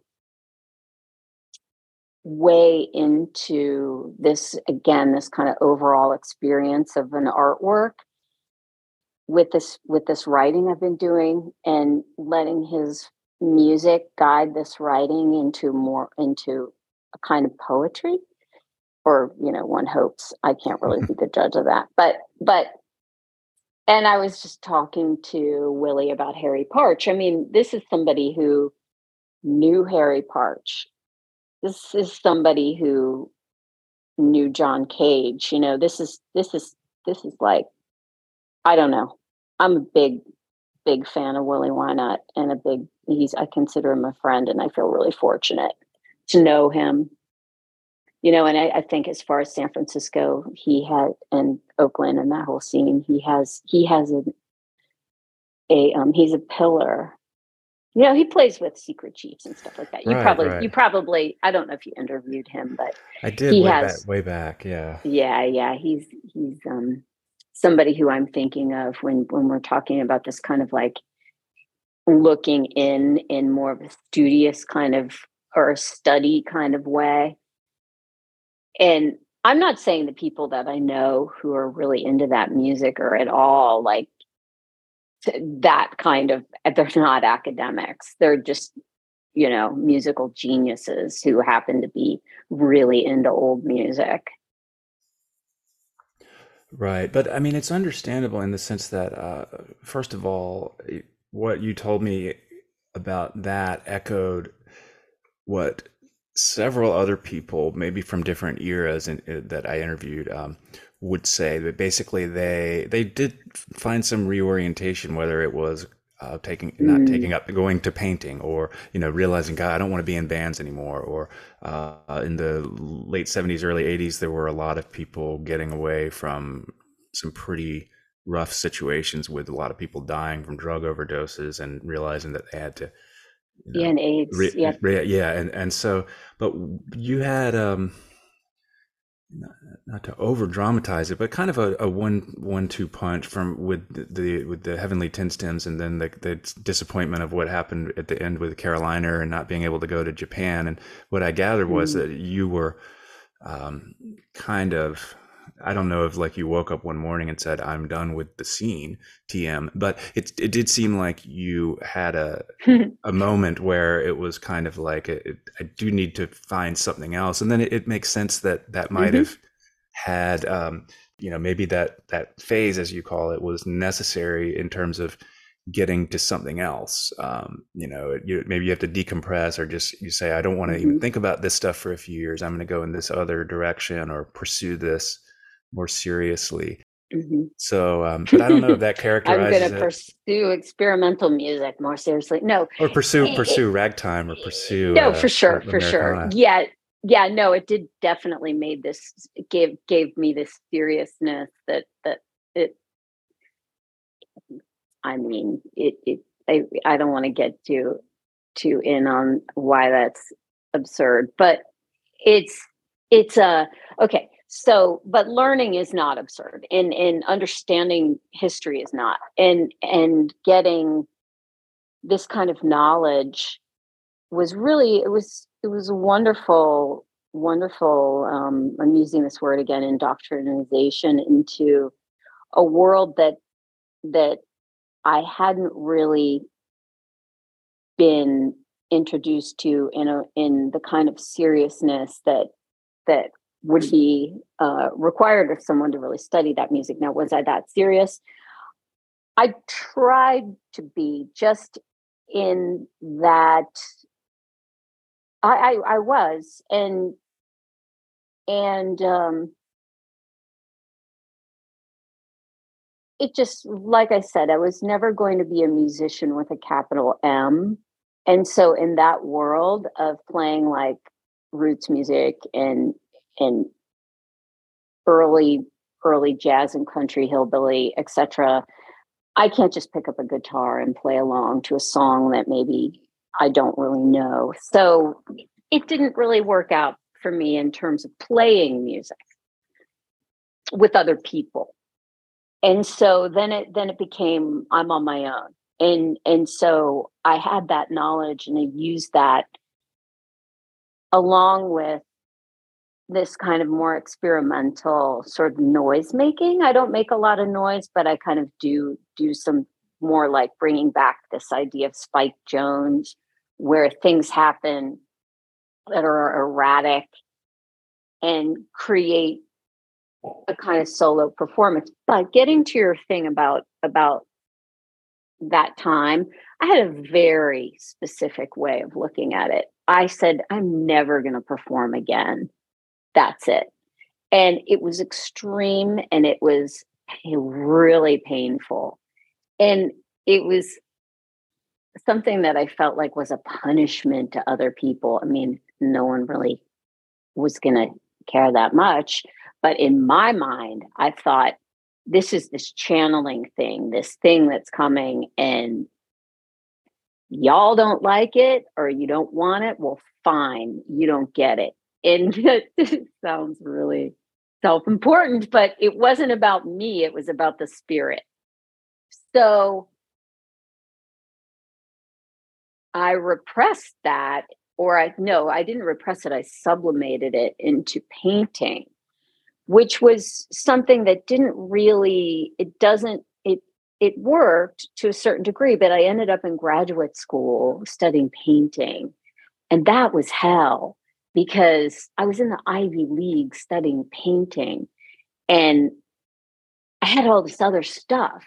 way into this again this kind of overall experience of an artwork with this with this writing i've been doing and letting his music guide this writing into more into a kind of poetry or you know one hopes i can't really mm-hmm. be the judge of that but but and i was just talking to willie about harry partch i mean this is somebody who knew Harry Partch This is somebody who knew John Cage. You know, this is this is this is like I don't know. I'm a big big fan of Willie Winant and a big he's I consider him a friend and I feel really fortunate to know him. you know, and I, I, think as far as San Francisco, he had and Oakland and that whole scene, he has he has a a um he's a pillar. You know, he plays with Secret Chiefs and stuff like that. You right, probably right. you probably I don't know if you interviewed him, but I did he way has back way back, yeah. yeah, yeah. He's he's um somebody who I'm thinking of when when we're talking about this kind of like looking in in more of a studious kind of or a study kind of way and I'm not saying the people that I know who are really into that music are at all like that kind of they're not academics. They're just you know musical geniuses who happen to be really into old music. Right, but I mean it's understandable in the sense that uh, first of all, what you told me about that echoed what several other people, maybe from different eras in, uh, that I interviewed, um, would say that basically they they did find some reorientation, whether it was uh, taking not Mm. taking up going to painting, or you know realizing God, I don't want to be in bands anymore, or uh, in the late seventies, early eighties, there were a lot of people getting away from some pretty rough situations with a lot of people dying from drug overdoses and realizing that they had to you Yeah, and AIDS. re, Yep. re, yeah and and so but you had um not, to over dramatize it but kind of a, a one one two punch from with the, the with the heavenly ten stems and then the, the disappointment of what happened at the end with caroliner and not being able to go to japan and what i gathered was Mm. that you were um kind of I don't know if like you woke up one morning and said I'm done with the scene TM, but it it did seem like you had a (laughs) a moment where it was kind of like it, it- I do need to find something else, and then it, it makes sense that that might Mhm. have had um, you know maybe that that phase as you call it was necessary in terms of getting to something else. Um, you know, you, maybe you have to decompress or just you say I don't want to even Mhm. think about this stuff for a few years. I'm going to go in this other direction or pursue this more seriously. Mhm. So, um, but I don't know if (laughs) that I'm characterizes going to pursue experimental music more seriously. No, or pursue pursue ragtime or pursue no, uh, for sure, for sure. Yeah, yeah. No, it did definitely made this gave gave me this seriousness that that it. I mean, it. it I I don't want to get too too in on why that's absurd, but it's it's a okay. So, but learning is not absurd, and and understanding history is not, and and getting this kind of knowledge was really it was it was a wonderful wonderful um i'm using this word again indoctrination into a world that that i hadn't really been introduced to in a in the kind of seriousness that that would be uh, required of someone to really study that music. Now was i that serious? I tried to be just in that I, I I was and and um it just like I said, I was never going to be a musician with a capital M. And so in that world of playing like roots music and and early early jazz and country hillbilly, etc., I can't just pick up a guitar and play along to a song that maybe I don't really know. So it didn't really work out for me in terms of playing music with other people. And so then it then it became I'm on my own. And and so I had that knowledge and I used that along with this kind of more experimental sort of noise making. I don't make a lot of noise, but I kind of do do some more like bringing back this idea of Spike Jones, where things happen that are erratic and create a kind of solo performance. But getting to your thing about about that time, I had a very specific way of looking at it. I said, I'm never going to perform again. That's it. And it was extreme and it was really painful. And it was something that I felt like was a punishment to other people. I mean, no one really was going to care that much. But in my mind, I thought this is this channeling thing, this thing that's coming, and y'all don't like it or you don't want it. Well, fine, you don't get it. And (laughs) it sounds really self important, but it wasn't about me, it was about the spirit. So I repressed that, or I no, I didn't repress it, I sublimated it into painting, which was something that didn't really, it doesn't, it it worked to a certain degree, but I ended up in graduate school studying painting. And that was hell because I was in the Ivy League studying painting and I had all this other stuff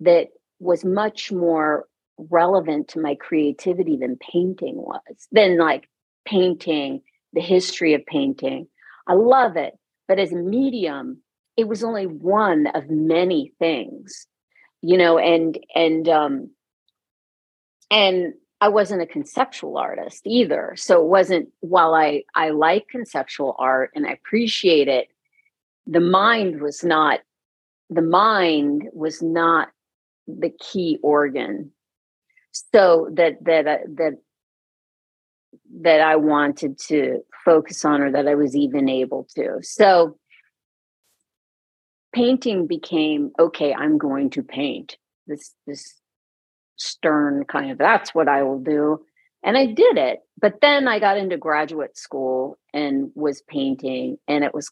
that was much more relevant to my creativity than painting was, than like painting, the history of painting. I love it. But as a medium, it was only one of many things, you know, and, and, um, and I wasn't a conceptual artist either. So it wasn't while I I like conceptual art and I appreciate it, the mind was not the mind was not the key organ. So that that that that I wanted to focus on or that I was even able to. So painting became okay, I'm going to paint. This this stern kind of that's what I will do. And I did it. But then I got into graduate school and was painting and it was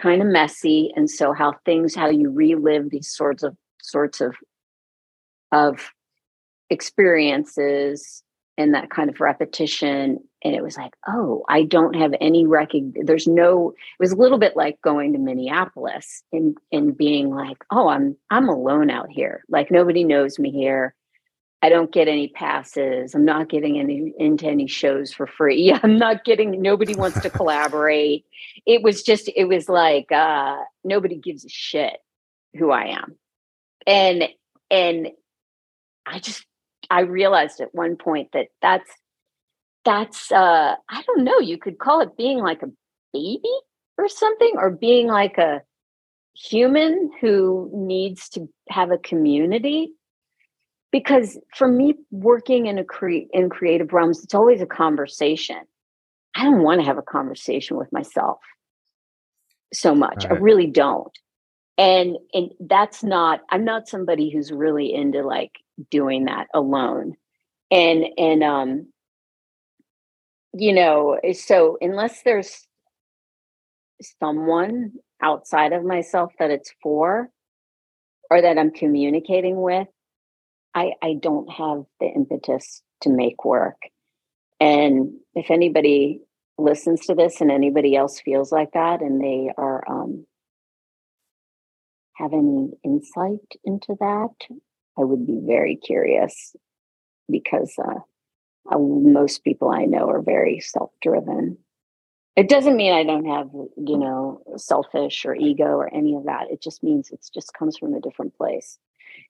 kind of messy and so how things how you relive these sorts of sorts of of experiences and that kind of repetition. And it was like oh i don't have any recognition there's no it was a little bit like going to minneapolis and and being like oh i'm i'm alone out here. Like nobody knows me here. I don't get any passes. I'm not getting any into any shows for free. (laughs) I'm not getting nobody wants to collaborate. It was just it was like uh nobody gives a shit who i am. And and i just I realized at one point that that's that's uh I don't know, you could call it being like a baby or something or being like a human who needs to have a community. Because for me working in a cre- in creative realms it's always a conversation. I don't want to have a conversation with myself so much. Right. i really don't. And and that's not i'm not somebody who's really into like doing that alone. And and um you know so unless there's someone outside of myself that it's for or that i'm communicating with i i don't have the impetus to make work. And if anybody listens to this and anybody else feels like that and they are um have any insight into that I would be very curious because uh, uh, most people I know are very self driven. It doesn't mean I don't have, you know, selfish or ego or any of that. It just means it just comes from a different place.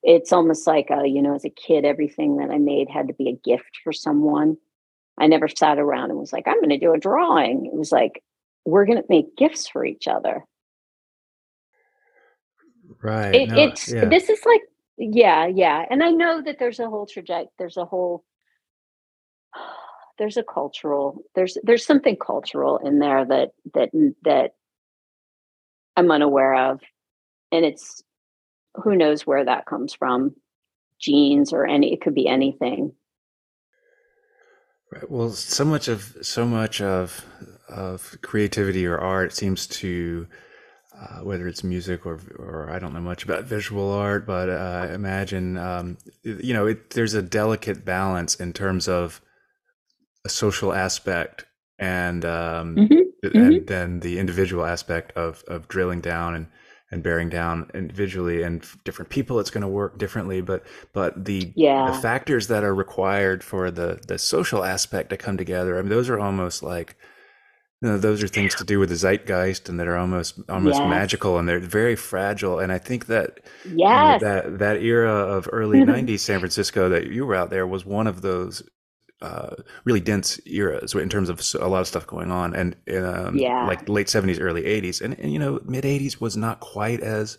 It's almost like, a, uh, you know, as a kid, everything that I made had to be a gift for someone. I never sat around and was like, I'm going to do a drawing. It was like, we're going to make gifts for each other. Right. It, no, it's yeah. this is like yeah, yeah. And I know that there's a whole trajectory, there's a whole (sighs) there's a cultural there's there's something cultural in there that that that I'm unaware of. And it's who knows where that comes from. Genes or any it could be anything. Right. Well, so much of so much of of creativity or art seems to uh, whether it's music or or I don't know much about visual art, but uh, I imagine um, you know it, there's a delicate balance in terms of a social aspect and um, mm-hmm. and mm-hmm. then the individual aspect of of drilling down and and bearing down individually and different people it's going to work differently but but the yeah. the factors that are required for the the social aspect to come together i mean those are almost like you know, those are things to do with the zeitgeist and that are almost almost yes. magical and they're very fragile. And I think that yes. You know, that that era of early (laughs) '90s San Francisco that you were out there was one of those uh, really dense eras in terms of a lot of stuff going on, and um, yeah, like late seventies, early eighties, and, and you know, mid eighties was not quite as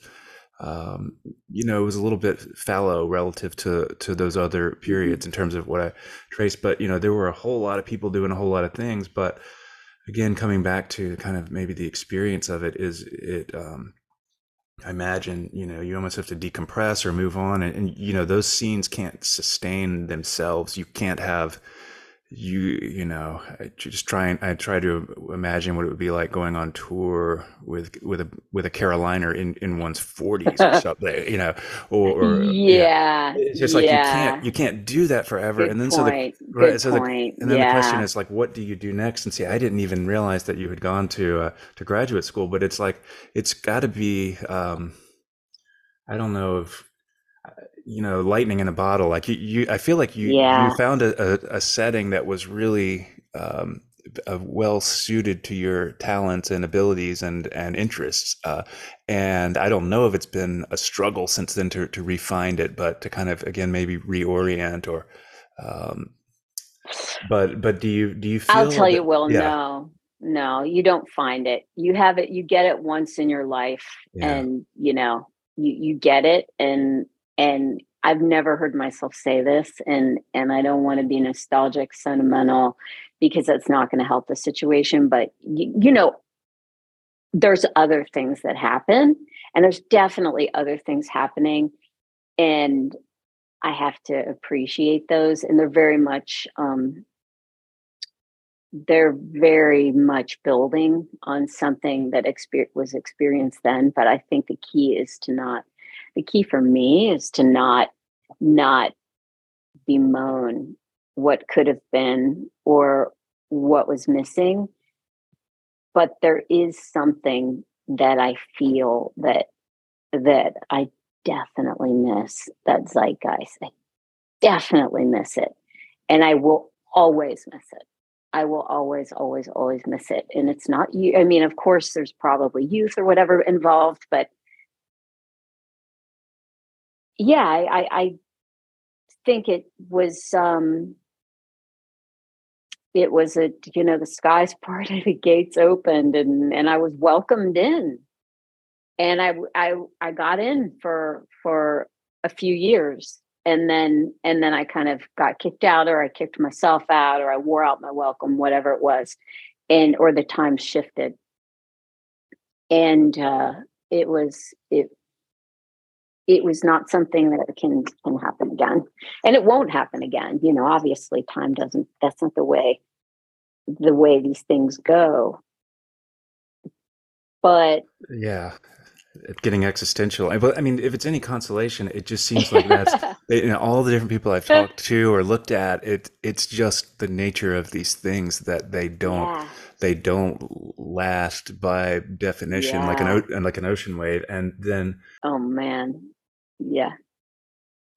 um, you know, it was a little bit fallow relative to to those other mm-hmm. periods in terms of what I traced. But you know, there were a whole lot of people doing a whole lot of things. But again, coming back to kind of maybe the experience of it is it. Um, I imagine you know you almost have to decompress or move on, and, and you know those scenes can't sustain themselves. You can't have you you know I just try and I try to imagine what it would be like going on tour with with a with a Caroliner in in one's 40s or (laughs) something you know or, or yeah, it's just like yeah. you can't you can't do that forever Good and then point. so the right so the, point. and then yeah. the question is like what do you do next and see I didn't even realize that you had gone to uh, to graduate school but it's like it's got to be um I don't know if you know lightning in a bottle like you, you i feel like you yeah. you found a, a, a, setting that was really um, well suited to your talents and abilities and and interests uh, and i don't know if it's been a struggle since then to, to refine it but to kind of again maybe reorient or um, but but do you do you feel i'll tell that, you will yeah. no no you don't find it you have it you get it once in your life yeah. and you know you you get it and and I've never heard myself say this and and I don't want to be nostalgic sentimental because that's not going to help the situation but you, you know there's other things that happen and there's definitely other things happening and I have to appreciate those and they're very much um they're very much building on something that exper- was experienced then but i think the key is to not the key for me is to not not bemoan what could have been or what was missing. But there is something that i feel that that i definitely miss that zeitgeist. I definitely miss it. And i will always miss it. I will always always always miss it. And it's not you i mean of course there's probably youth or whatever involved but yeah, I, I think it was um, it was a you know the skies (laughs) parted, the gates opened, and and I was welcomed in, and I I I got in for for a few years, and then and then I kind of got kicked out, or I kicked myself out, or I wore out my welcome, whatever it was, and or the time shifted, and uh, it was it it was not something that can can happen again and it won't happen again you know obviously time doesn't that's not the way the way these things go but yeah getting existential but i mean if it's any consolation it just seems like that's (laughs) you know, all the different people i've talked to or looked at it it's just the nature of these things that they don't yeah. they don't last by definition yeah. like an like an ocean wave and then oh man yeah.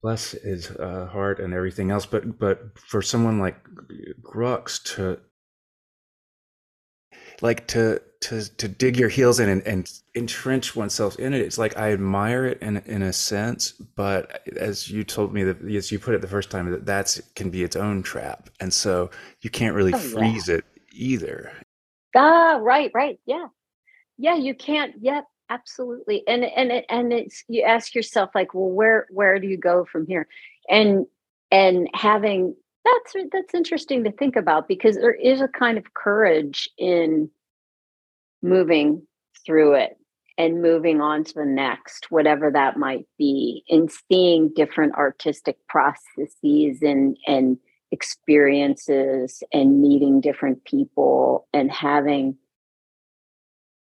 Bless his uh, heart and everything else but but for someone like Grux to like to to to dig your heels in and, and entrench oneself in it it's like i admire it in in a sense but as you told me that as you put it the first time that that's can be its own trap and so you can't really oh, freeze yeah. it either. Ah right right yeah. Yeah you can't yet absolutely and and and it's you ask yourself like well where where do you go from here? And and having that's that's interesting to think about because there is a kind of courage in moving through it and moving on to the next whatever that might be and seeing different artistic processes and and experiences and meeting different people and having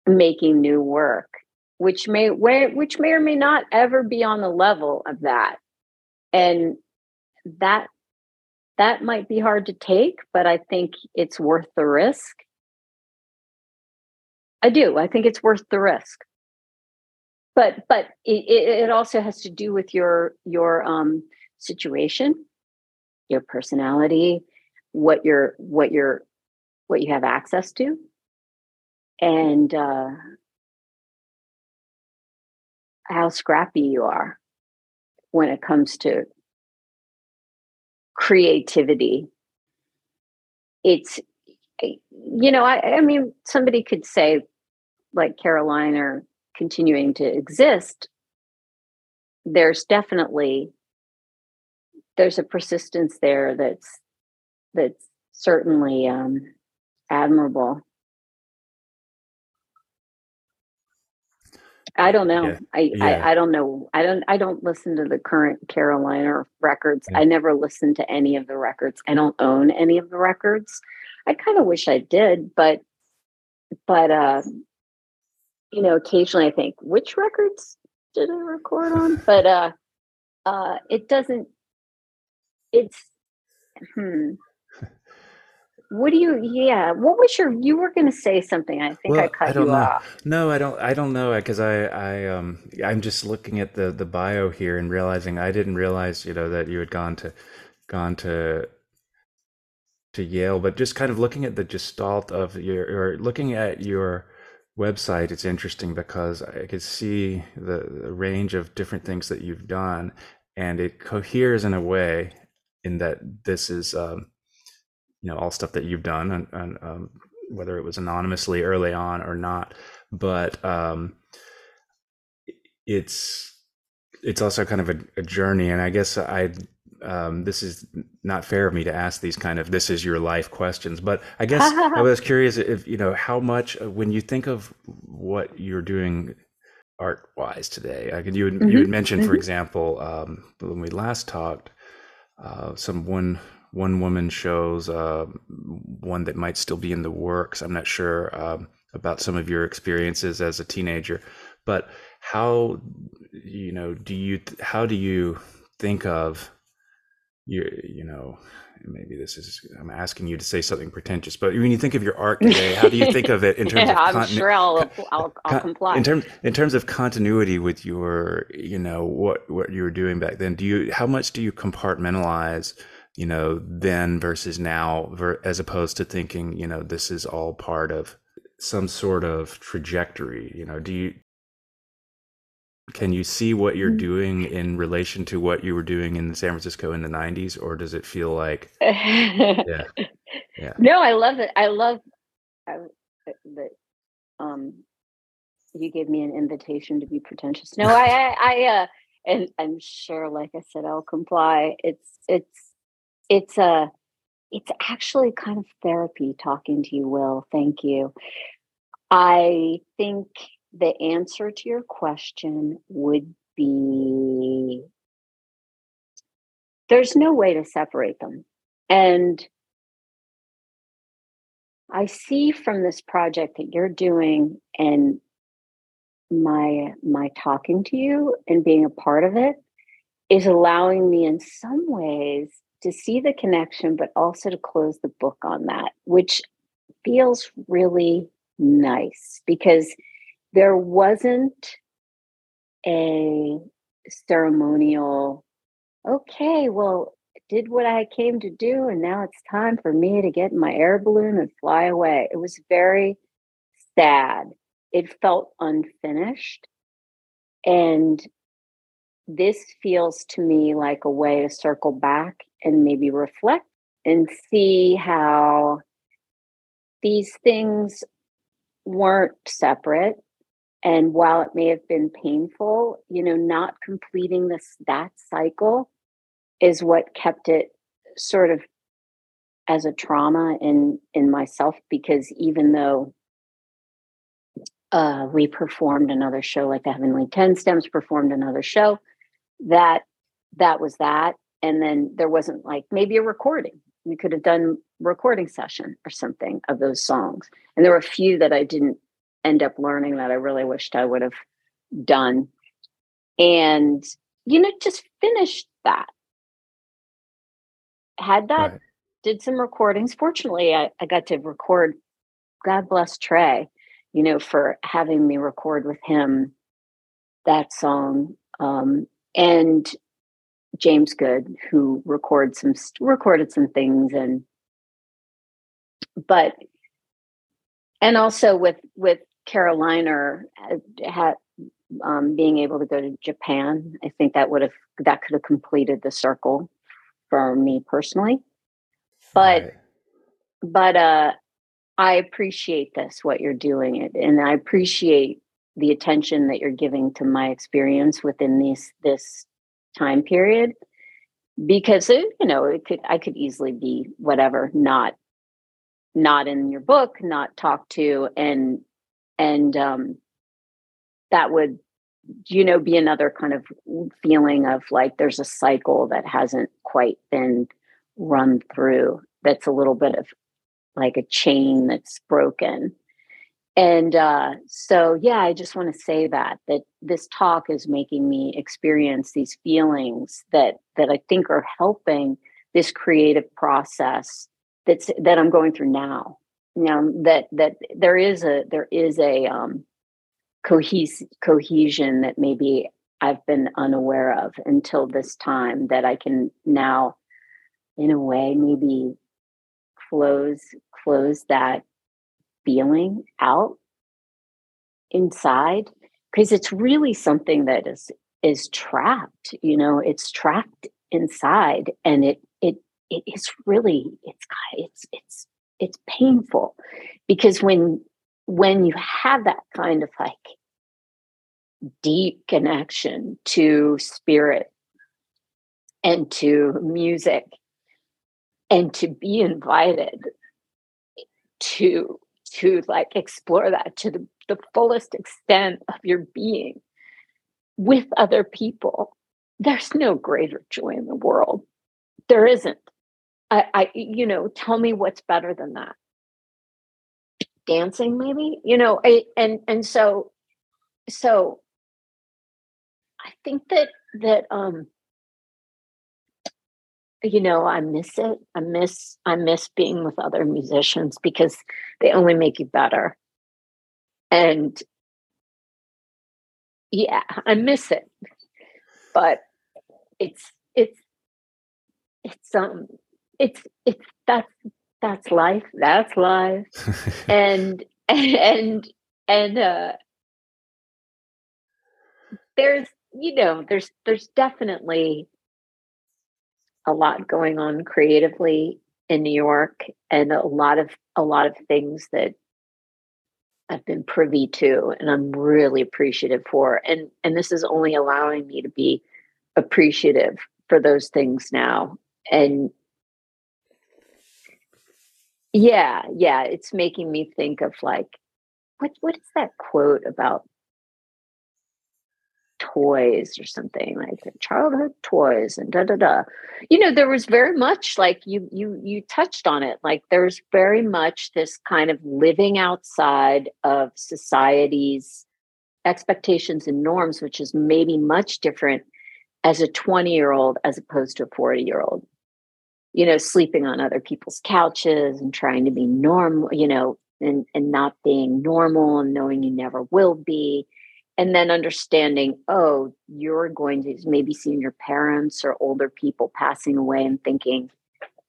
making new work which may which may or may not ever be on the level of that. And that that might be hard to take but i think it's worth the risk. I do. I think it's worth the risk. But but it, it also has to do with your your um situation your personality what you're what you're what you have access to. And uh how scrappy you are when it comes to creativity it's you know I, I mean somebody could say like caroliner continuing to exist there's definitely there's a persistence there that's that's certainly um, admirable. I don't know. Yeah. I, yeah. I, I don't know. I don't I don't listen to the current Caroliner records. Yeah. I never listen to any of the records. I don't own any of the records. I kind of wish I did, but but uh you know, occasionally I think which records did I record on? (laughs) But uh uh it doesn't it's hmm what do you yeah what was your you were going to say something i think well, i cut I don't you know. off no i don't i don't know because i i um i'm just looking at the the bio here and realizing i didn't realize you know that you had gone to gone to to yale but just kind of looking at the gestalt of your or looking at your website it's interesting because i could see the, the range of different things that you've done and it coheres in a way in that this is um, you know all stuff that you've done and, and um, whether it was anonymously early on or not but um, it's it's also kind of a, a journey and i guess i um, this is not fair of me to ask these kind of this is your life questions but i guess i was (laughs) curious if you know how much uh, when you think of what you're doing art wise today I could, you, had, mm-hmm. you had mentioned mm-hmm. for example um, when we last talked uh, some one woman shows, uh, one that might still be in the works. I'm not sure um, about some of your experiences as a teenager, but how you know do you how do you think of your you know maybe this is I'm asking you to say something pretentious, but when you think of your art today, how do you think of it in (laughs) terms yeah, of I'm sure I'll, I'll, I'll comply. In terms in terms of continuity with your you know what what you were doing back then, do you how much do you compartmentalize you know then versus now as opposed to thinking you know this is all part of some sort of trajectory you know do you can you see what you're mm. doing in relation to what you were doing in San Francisco in the 90s or does it feel like yeah. Yeah. (laughs) No I love it. I love that um you gave me an invitation to be pretentious. No I I, I uh and I'm sure like I said I'll comply. It's it's it's a it's actually kind of therapy talking to you will thank you I think the answer to your question would be there's no way to separate them. And I see from this project that you're doing and my my talking to you and being a part of it is allowing me in some ways to see the connection but also to close the book on that which feels really nice because there wasn't a ceremonial, okay, well, did what I came to do, and now it's time for me to get my air balloon and fly away. It was very sad. It felt unfinished. And this feels to me like a way to circle back and maybe reflect and see how these things weren't separate. And while it may have been painful you know not completing this that cycle is what kept it sort of as a trauma in in myself because even though uh, we performed another show like the heavenly 10 stems performed another show that that was that and then there wasn't like maybe a recording we could have done recording session or something of those songs and there were a few that i didn't end up learning that I really wished I would have done. And, you know, just finished that. Had that, right. did some recordings. Fortunately, I, I got to record, God bless Trey, you know, for having me record with him that song. Um, and James Good, who record some recorded some things and but and also with with Caroliner had um, being able to go to Japan, I think that would have that could have completed the circle for me personally. But right. but uh, I appreciate this what you're doing it, and I appreciate the attention that you're giving to my experience within these this time period because it, you know it could I could easily be whatever not not in your book not talked to and and um that would you know be another kind of feeling of like there's a cycle that hasn't quite been run through that's a little bit of like a chain that's broken and uh, so yeah i just want to say that that this talk is making me experience these feelings that that i think are helping this creative process that's that i'm going through now. You know that that there is a there is a um cohes- cohesion that maybe I've been unaware of until this time that I can now, in a way, maybe close close that feeling out inside because it's really something that is is trapped you know it's trapped inside and it it it is really it's it's it's it's painful. Because when when you have that kind of like deep connection to spirit and to music and to be invited to to like explore that to the, the fullest extent of your being with other people there's no greater joy in the world. There isn't. I i you know tell me what's better than that. Dancing maybe? You know I, and and so so i think that that um you know i miss it. I miss i miss being with other musicians because they only make you better. And yeah i miss it. But it's it's it's um it's it's that's that's life. That's life. (laughs) And and and uh there's you know there's there's definitely a lot going on creatively in New York and a lot of a lot of things that I've been privy to and I'm really appreciative for. And and this is only allowing me to be appreciative for those things now. And yeah, yeah, it's making me think of like what what is that quote about toys or something like childhood toys and da da da. You know, there was very much like you you you touched on it. Like there's very much this kind of living outside of society's expectations and norms, which is maybe much different as a 20 year old as opposed to a 40 year old you know, sleeping on other people's couches and trying to be normal, you know, and, and not being normal and knowing you never will be. And then understanding, oh, you're going to maybe seeing your parents or older people passing away and thinking,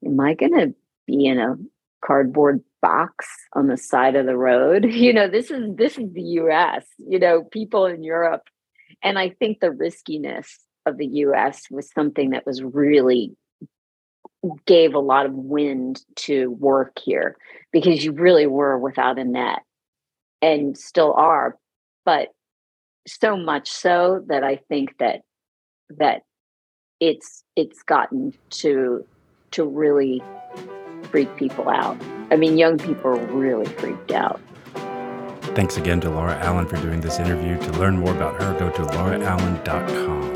am I going to be in a cardboard box on the side of the road? (laughs) You know, this is this is the US, you know, people in Europe. And I think the riskiness of the US was something that was really gave a lot of wind to work here because you really were without a net and still are but so much so that i think that that it's it's gotten to to really freak people out. I mean young people are really freaked out. Thanks again to lara allen for doing this interview. To learn more about her go to laraallen.com